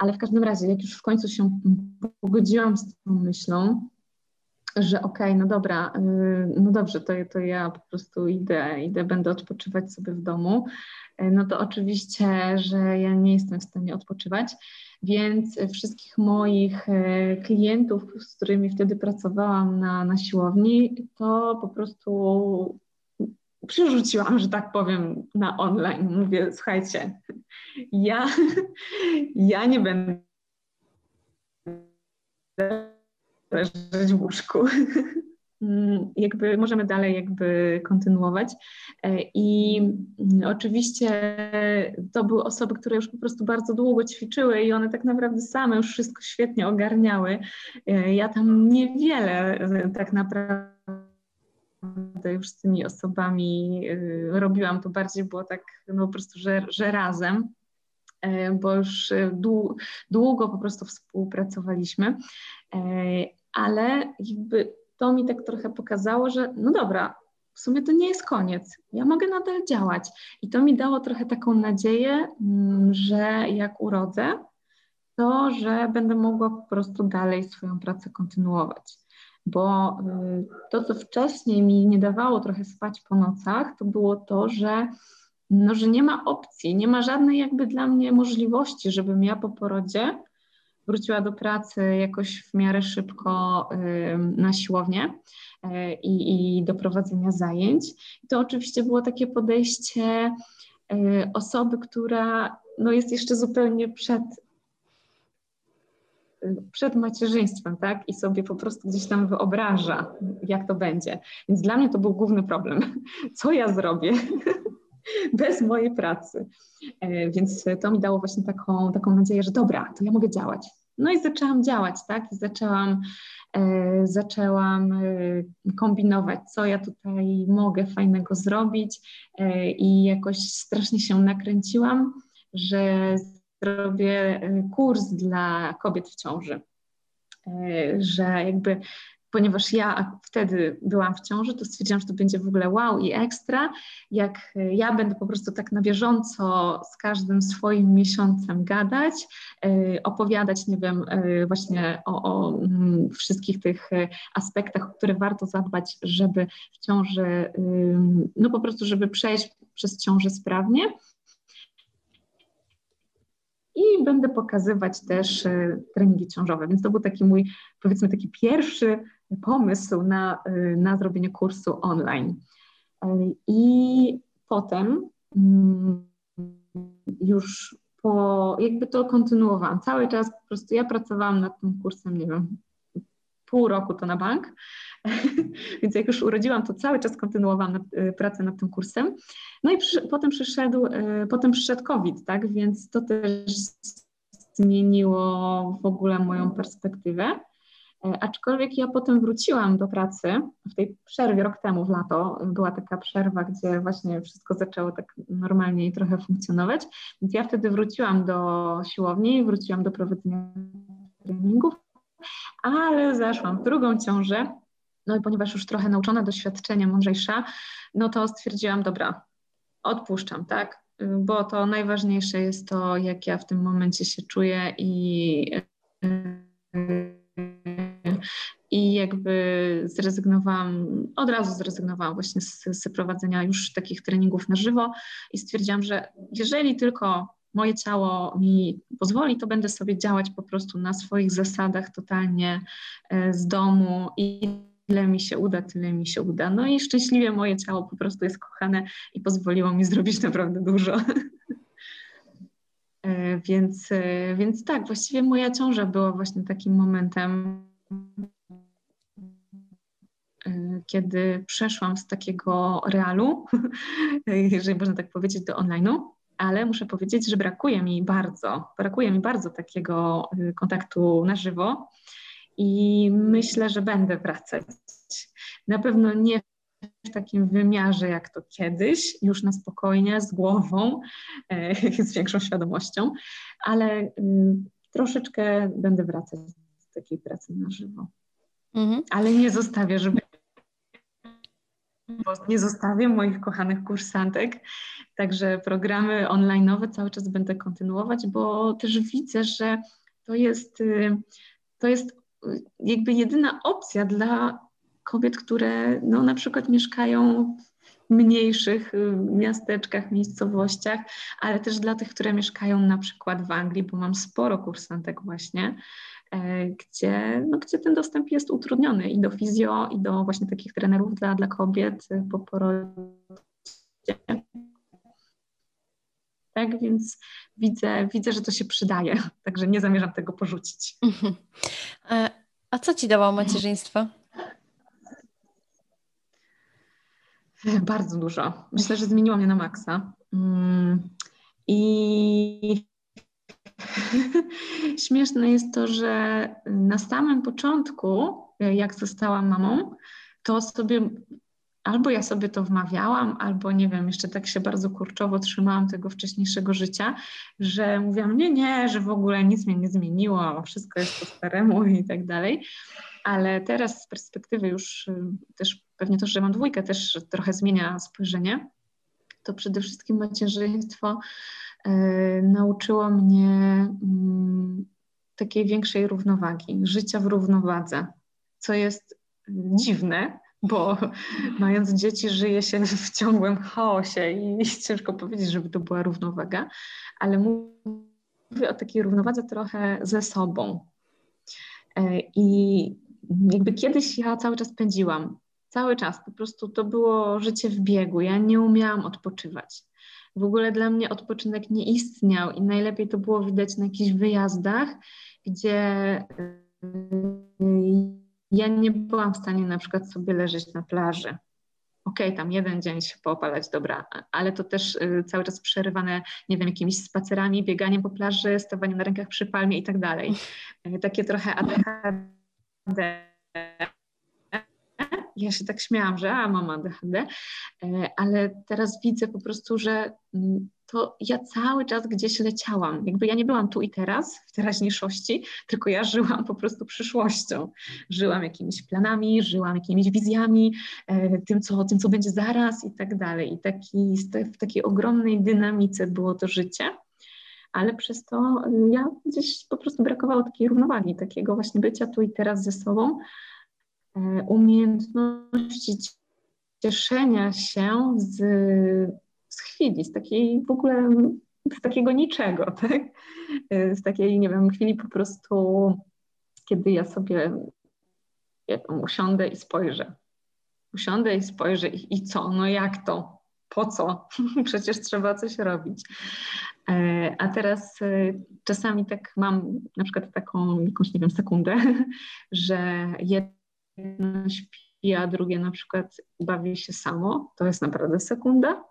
Ale w każdym razie, jak już w końcu się pogodziłam z tą myślą, że okej, okay, no dobra, y, no dobrze, to, to ja po prostu idę, idę, będę odpoczywać sobie w domu, y, no to oczywiście, że ja nie jestem w stanie odpoczywać, więc wszystkich moich y, klientów, z którymi wtedy pracowałam na, na siłowni, to po prostu przerzuciłam, że tak powiem, na online. Mówię, słuchajcie, ja, ja nie będę leżeć w łóżku. Jakby możemy dalej jakby kontynuować. I oczywiście to były osoby, które już po prostu bardzo długo ćwiczyły i one tak naprawdę same już wszystko świetnie ogarniały. Ja tam niewiele tak naprawdę już z tymi osobami robiłam, to bardziej było tak no po prostu, że, że razem bo już długo po prostu współpracowaliśmy ale jakby to mi tak trochę pokazało, że no dobra, w sumie to nie jest koniec. Ja mogę nadal działać. I to mi dało trochę taką nadzieję, mm, że jak urodzę, to że będę mogła po prostu dalej swoją pracę kontynuować. Bo y, to, co wcześniej mi nie dawało trochę spać po nocach, to było to, że, no, że nie ma opcji, nie ma żadnej jakby dla mnie możliwości, żebym ja po porodzie wróciła do pracy jakoś w miarę szybko na siłownię y, i, i do prowadzenia zajęć. I to oczywiście było takie podejście y, osoby, która no, jest jeszcze zupełnie przed przed macierzyństwem, tak? I sobie po prostu gdzieś tam wyobraża, jak to będzie. Więc dla mnie to był główny problem. (laughs) Co ja zrobię (laughs) bez mojej pracy? E, więc to mi dało właśnie taką, taką nadzieję, że dobra, to ja mogę działać. No i zaczęłam działać, tak? I zaczęłam, e, zaczęłam e, kombinować, co ja tutaj mogę fajnego zrobić e, i jakoś strasznie się nakręciłam, że zrobię e, kurs dla kobiet w ciąży. E, że jakby ponieważ ja wtedy byłam w ciąży, to stwierdziłam, że to będzie w ogóle wow i ekstra, jak ja będę po prostu tak na bieżąco z każdym swoim miesiącem gadać, y, opowiadać, nie wiem, y, właśnie o, o mm, wszystkich tych y, aspektach, o które warto zadbać, żeby w ciąży, no po prostu, żeby przejść przez ciążę sprawnie. I będę pokazywać też treningi ciążowe, więc to był taki mój, powiedzmy, taki pierwszy pomysł na, y, na zrobienie kursu online. Y, I potem mm, już po, jakby to kontynuowałam. Cały czas po prostu ja pracowałam nad tym kursem, nie wiem, pół roku to na bank, (laughs) więc jak już urodziłam, to cały czas kontynuowałam nad, y, pracę nad tym kursem. No i przy, potem przyszedł, potem przyszedł COVID, tak, więc to też zmieniło w ogóle moją perspektywę. E, aczkolwiek ja potem wróciłam do pracy w tej przerwie rok temu, w lato, była taka przerwa, gdzie właśnie wszystko zaczęło tak normalnie i trochę funkcjonować. Więc ja wtedy wróciłam do siłowni, wróciłam do prowadzenia treningów, ale zaszłam w drugą ciążę. No i ponieważ już trochę nauczona, doświadczenia, mądrzejsza, no to stwierdziłam, dobra, odpuszczam, tak? Bo to najważniejsze jest to, jak ja w tym momencie się czuję i i jakby zrezygnowałam, od razu zrezygnowałam właśnie z, z prowadzenia już takich treningów na żywo i stwierdziłam, że jeżeli tylko moje ciało mi pozwoli, to będę sobie działać po prostu na swoich zasadach totalnie e, z domu i ile mi się uda, tyle mi się uda. No i szczęśliwie moje ciało po prostu jest kochane i pozwoliło mi zrobić (laughs) naprawdę dużo. E, więc, e, więc tak, właściwie moja ciąża była właśnie takim momentem, kiedy przeszłam z takiego realu, (laughs) jeżeli można tak powiedzieć, do online'u, ale muszę powiedzieć, że brakuje mi bardzo, brakuje mi bardzo takiego kontaktu na żywo i myślę, że będę wracać. Na pewno nie w takim wymiarze jak to kiedyś, już na spokojnie, z głową, e, (laughs) z większą świadomością, ale y, troszeczkę będę wracać do takiej pracy na żywo. Mhm. Ale nie zostawię, żeby nie zostawię moich kochanych kursantek, także programy online'owe cały czas będę kontynuować, bo też widzę, że to jest, y, to jest y, jakby jedyna opcja dla kobiet, które no, na przykład mieszkają w mniejszych y, miasteczkach, miejscowościach, ale też dla tych, które mieszkają na przykład w Anglii, bo mam sporo kursantek właśnie, gdzie, no, gdzie ten dostęp jest utrudniony i do fizjo, i do właśnie takich trenerów dla, dla kobiet po porodzie. Tak więc widzę, widzę, że to się przydaje, (laughs) także nie zamierzam tego porzucić. Mhm. E, a co ci dało macierzyństwo? Bardzo dużo. Myślę, że zmieniło mnie na maksa. Mm, I (laughs) śmieszne jest to, że na samym początku, jak zostałam mamą, to sobie albo ja sobie to wmawiałam, albo nie wiem, jeszcze tak się bardzo kurczowo trzymałam tego wcześniejszego życia, że mówiłam, nie, nie, że w ogóle nic mnie nie zmieniło, wszystko jest po staremu i tak dalej. Ale teraz z perspektywy już y, też pewnie to, że mam dwójkę też trochę zmienia spojrzenie, to przede wszystkim macierzyństwo y, nauczyło mnie y, takiej większej równowagi, życia w równowadze, co jest dziwne, bo (laughs) mając dzieci żyje się w ciągłym chaosie i (laughs) ciężko powiedzieć, żeby to była równowaga, ale mówię o takiej równowadze trochę ze sobą. E, I jakby kiedyś ja cały czas pędziłam, cały czas, po prostu to było życie w biegu, ja nie umiałam odpoczywać. W ogóle dla mnie odpoczynek nie istniał i najlepiej to było widać na jakichś wyjazdach, gdzie ja nie byłam w stanie na przykład sobie leżeć na plaży. Okej, okay, tam jeden dzień się poopalać, dobra, ale to też y, cały czas przerywane, nie wiem, jakimiś spacerami, bieganiem po plaży, stawaniem na rękach przy palmie i tak dalej. Y, takie trochę ADHD ja się tak śmiałam, że a mama ADHD, e, ale teraz widzę po prostu, że mm, to ja cały czas gdzieś leciałam. Jakby ja nie byłam tu i teraz, w teraźniejszości, tylko ja żyłam po prostu przyszłością. Żyłam jakimiś planami, żyłam jakimiś wizjami, e, tym, co, tym, co będzie zaraz i tak dalej. I taki, w takiej ogromnej dynamice było to życie ale przez to y, ja gdzieś po prostu brakowało takiej równowagi, takiego właśnie bycia tu i teraz ze sobą, umiejętności cieszenia się z, z chwili, z takiej w ogóle, z takiego niczego, (laughs) tak? E, z takiej, nie wiem, chwili po prostu, kiedy ja sobie ja usiądę i spojrzę. Usiądę i spojrzę i, i co? No jak to? Po co? (laughs) Przecież trzeba coś robić. E, a teraz e, czasami tak mam na przykład taką jakąś, nie wiem, sekundę, (laughs) że jedno śpi, a drugie na przykład bawi się samo. To jest naprawdę sekunda,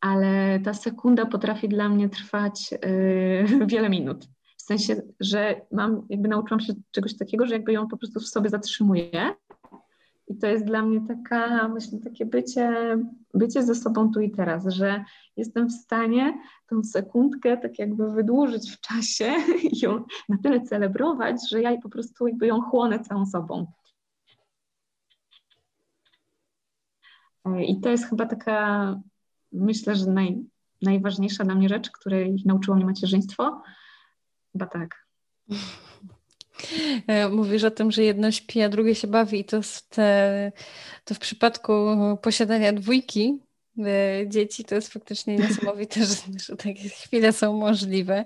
ale ta sekunda potrafi dla mnie trwać e, (laughs) wiele minut. W sensie, że mam, jakby nauczyłam się czegoś takiego, że jakby ją po prostu w sobie zatrzymuję i to jest dla mnie taka, myślę, takie bycie, bycie ze sobą tu i teraz, że jestem w stanie tą sekundkę tak jakby wydłużyć w czasie (laughs) i ją na tyle celebrować, że ja po prostu jakby ją chłonę całą sobą. I to jest chyba taka, myślę, że naj, najważniejsza dla mnie rzecz, której nauczyło mnie macierzyństwo. Chyba tak. E, mówisz o tym, że jedno śpi, a drugie się bawi i to, te, to w przypadku posiadania dwójki e, dzieci, to jest faktycznie niesamowite, (laughs) że, że takie chwile są możliwe.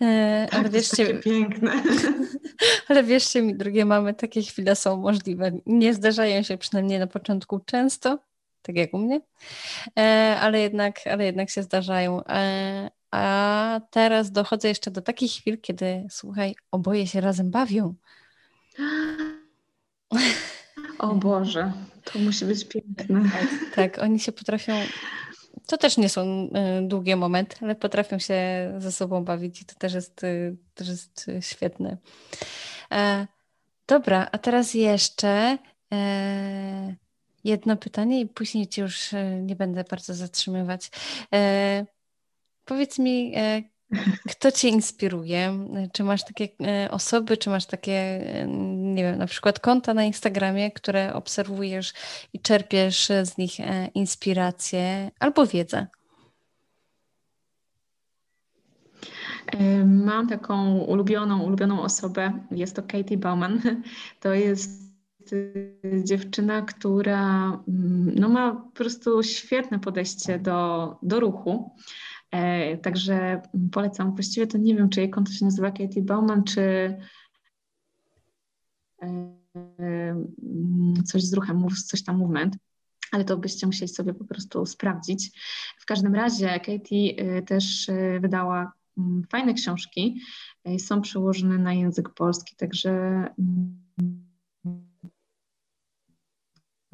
E, tak, ale wierzcie, to piękne. (laughs) Ale wierzcie mi, drugie mamy, takie chwile są możliwe. Nie zdarzają się przynajmniej na początku często, tak jak u mnie, e, ale jednak, ale jednak się zdarzają. A teraz dochodzę jeszcze do takich chwil, kiedy słuchaj, oboje się razem bawią. O Boże, to musi być piękne. Tak, tak, oni się potrafią. To też nie są y, długie momenty, ale potrafią się ze sobą bawić i to też jest, też jest świetne. E, dobra, a teraz jeszcze e, jedno pytanie i później Cię już nie będę bardzo zatrzymywać. E, powiedz mi, kto Cię inspiruje? Czy masz takie e, osoby, czy masz takie, e, nie wiem, na przykład konta na Instagramie, które obserwujesz i czerpiesz z nich e, inspirację albo wiedzę? Mam taką ulubioną, ulubioną osobę. Jest to Katie Bauman. (laughs) To jest dziewczyna, która mm, no, ma po prostu świetne podejście do, do ruchu. E, także polecam. Właściwie to nie wiem, czy jej konto się nazywa Katie Bauman, czy e, coś z ruchem, coś tam movement, ale to byście musieli sobie po prostu sprawdzić. W każdym razie Katie e, też wydała mm, fajne książki, są przełożone na język polski, także mm,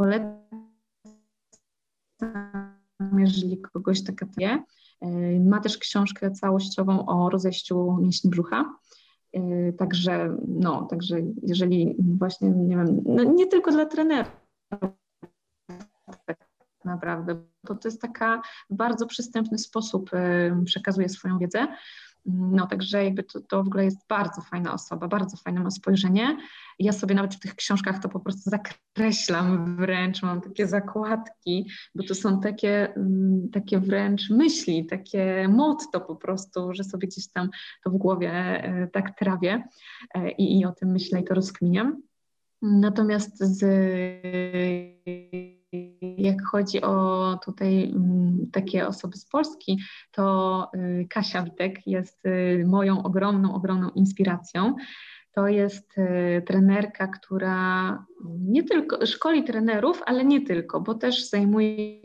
polecam, jeżeli kogoś taka wie. Ma też książkę całościową o rozejściu mięśni brzucha. E, także, no, także jeżeli właśnie, nie wiem, no nie tylko dla trenerów tak naprawdę, bo to jest taka bardzo przystępny sposób e, przekazuje swoją wiedzę. No także jakby to, to w ogóle jest bardzo fajna osoba, bardzo fajne ma spojrzenie. Ja sobie nawet w tych książkach to po prostu zakreślam wręcz, mam takie zakładki, bo to są takie, mm, takie wręcz myśli, takie motto po prostu, że sobie gdzieś tam to w głowie e, tak trawię e, i, i o tym myślę i to rozkminiam. Natomiast z jak chodzi o tutaj mm, takie osoby z Polski, to y, Kasia Witek jest y, moją ogromną, ogromną inspiracją. To jest y, trenerka, która nie tylko szkoli trenerów, ale nie tylko, bo też zajmuje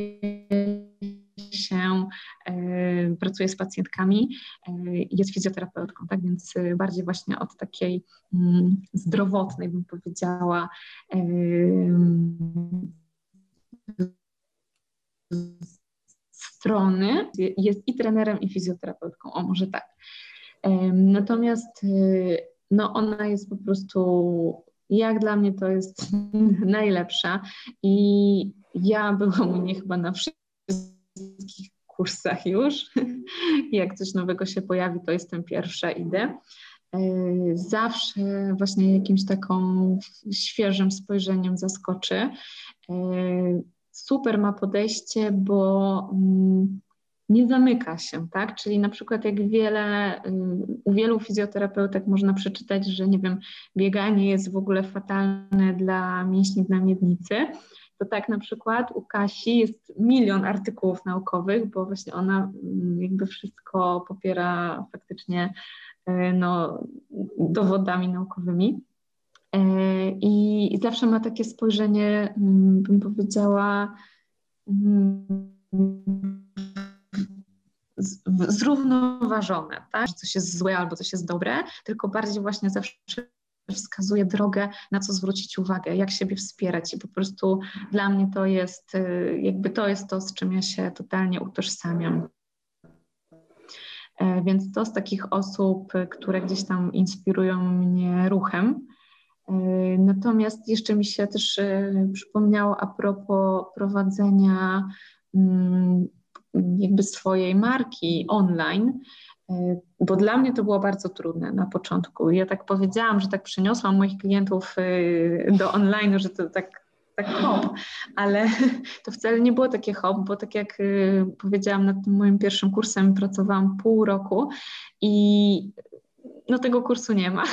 się, pracuje z pacjentkami, jest fizjoterapeutką, tak więc bardziej właśnie od takiej mm, zdrowotnej, bym powiedziała, strony jest i trenerem, i fizjoterapeutką, o może tak. Natomiast y, no ona jest po prostu, jak dla mnie to jest (laughs) najlepsza i ja byłam u niej chyba na wszystkich kursach już. (laughs) Jak coś nowego się pojawi, to jestem pierwsza, idę. E, zawsze właśnie jakimś taką świeżym spojrzeniem zaskoczy. Super ma podejście, bo mm, nie zamyka się, tak? Czyli na przykład jak wiele, y, u wielu fizjoterapeutek można przeczytać, że nie wiem, bieganie jest w ogóle fatalne dla mięśni na miednicy, to tak na przykład u Kasi jest milion artykułów naukowych, bo właśnie ona mm, jakby wszystko popiera faktycznie y, no, dowodami naukowymi. E, I zawsze ma takie spojrzenie, mm, bym powiedziała, mm, zrównoważone, tak? coś jest złe albo coś jest dobre, tylko bardziej właśnie zawsze wskazuje drogę, na co zwrócić uwagę, jak siebie wspierać i po prostu dla mnie to jest, y, jakby to jest to, z czym ja się totalnie utożsamiam. E, więc to z takich osób, które gdzieś tam inspirują mnie ruchem, natomiast jeszcze mi się też e, przypomniało a propos prowadzenia mm, jakby swojej marki online, e, bo dla mnie to było bardzo trudne na początku. Ja tak powiedziałam, że tak przeniosłam moich klientów do online, że to tak tak hop, ale (laughs) to wcale nie było takie hop, bo tak jak powiedziałam, nad tym moim pierwszym kursem pracowałam pół roku i no tego kursu nie ma.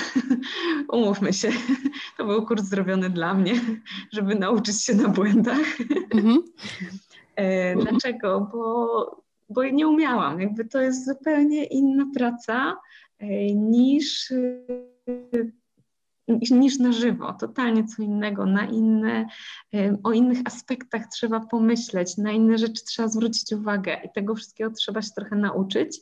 (laughs) Umówmy się. (laughs) To był kurs zrobiony dla mnie, (laughs) żeby nauczyć się na błędach. Mhm. Dlaczego? Bo, bo nie umiałam. Jakby to jest zupełnie inna praca niż niż na żywo, totalnie co innego, na inne, o innych aspektach trzeba pomyśleć, na inne rzeczy trzeba zwrócić uwagę i tego wszystkiego trzeba się trochę nauczyć.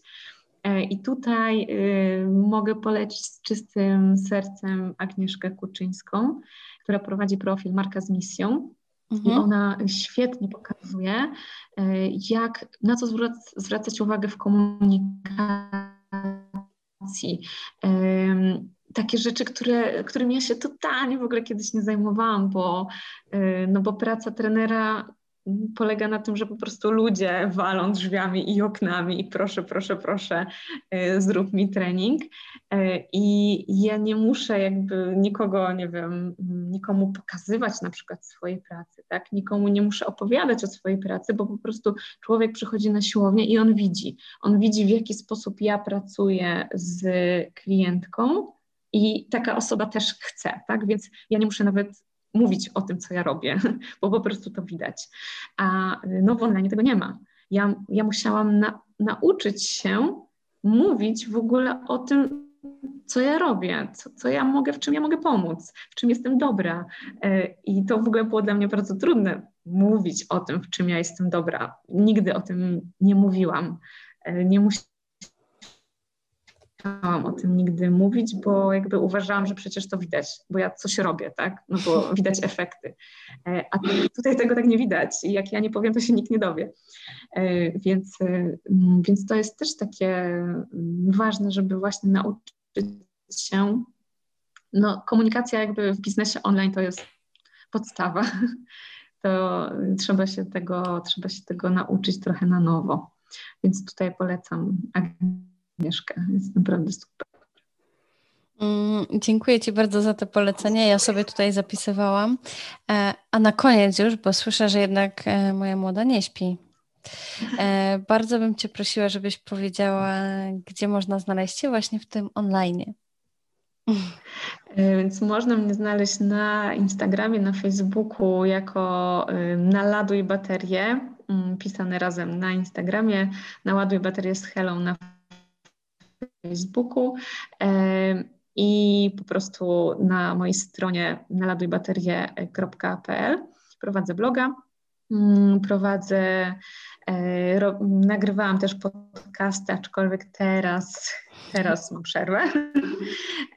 E, I tutaj y, mogę polecić z czystym sercem Agnieszkę Kuczyńską, która prowadzi profil Marka z Misją. Mhm. I ona świetnie pokazuje, e, jak, na co zwracać uwagę w komunikacji takie rzeczy, które, którymi ja się totalnie w ogóle kiedyś nie zajmowałam, bo, no bo praca trenera polega na tym, że po prostu ludzie walą drzwiami i oknami i proszę, proszę, proszę, y, zrób mi trening. Y, I ja nie muszę jakby nikogo, nie wiem, nikomu pokazywać na przykład swojej pracy, tak? Nikomu nie muszę opowiadać o swojej pracy, bo po prostu człowiek przychodzi na siłownię i on widzi. On widzi, w jaki sposób ja pracuję z klientką i taka osoba też chce, tak? Więc ja nie muszę nawet mówić o tym, co ja robię, (laughs) bo po prostu to widać. A no w online tego nie ma. Ja, ja musiałam na, nauczyć się mówić w ogóle o tym, co ja robię, co, co ja mogę, w czym ja mogę pomóc, w czym jestem dobra. E, I to w ogóle było dla mnie bardzo trudne mówić o tym, w czym ja jestem dobra. Nigdy o tym nie mówiłam. E, nie musiałam chciałam o tym nigdy mówić, bo jakby uważałam, że przecież to widać, bo ja coś robię, tak? No bo widać efekty. E, a tutaj tego tak nie widać i jak ja nie powiem, to się nikt nie dowie. E, więc, e, więc to jest też takie ważne, żeby właśnie nauczyć się. No, komunikacja jakby w biznesie online to jest podstawa. (laughs) To trzeba się tego, trzeba się tego nauczyć trochę na nowo. Więc tutaj polecam Agnieszkę. Jest naprawdę super. Mm, dziękuję Ci bardzo za te polecenie. Ja sobie tutaj zapisywałam. E, a na koniec już, bo słyszę, że jednak e, moja młoda nie śpi. E, bardzo bym Cię prosiła, żebyś powiedziała, gdzie można znaleźć Cię właśnie w tym online. Więc można mnie znaleźć na Instagramie, na Facebooku jako Naladuj Baterię, mm, pisane razem na Instagramie, Naładuj Baterię z Helą na Facebooku i po prostu na mojej stronie naladujbaterie.pl prowadzę bloga, mm, prowadzę, e, ro, nagrywałam też podcasty, aczkolwiek teraz, teraz mam przerwę,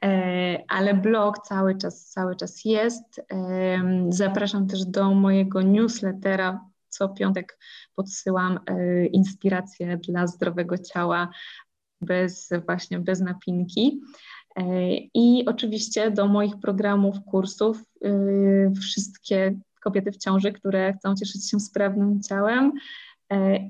e, ale blog cały czas, cały czas jest. Zapraszam też do mojego newslettera, co piątek podsyłam e, inspiracje dla zdrowego ciała bez właśnie bez napinki. E, I oczywiście do moich programów, kursów y, wszystkie kobiety w ciąży, które chcą cieszyć się sprawnym ciałem,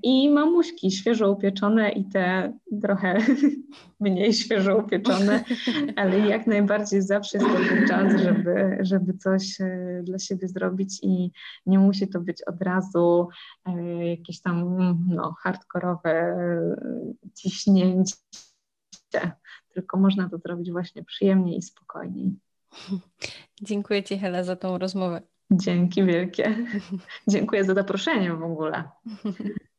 I mamuśki świeżo upieczone i te trochę (laughs) mniej świeżo upieczone, (laughs) ale jak najbardziej zawsze jest taki czas, żeby, żeby coś e, dla siebie zrobić i nie musi to być od razu e, jakieś tam no, hardkorowe ciśnięcie, tylko można to zrobić właśnie przyjemniej i spokojniej. (laughs) Dziękuję Ci Hela za tą rozmowę. Dzięki wielkie. (laughs) Dziękuję za zaproszenie w ogóle. (laughs)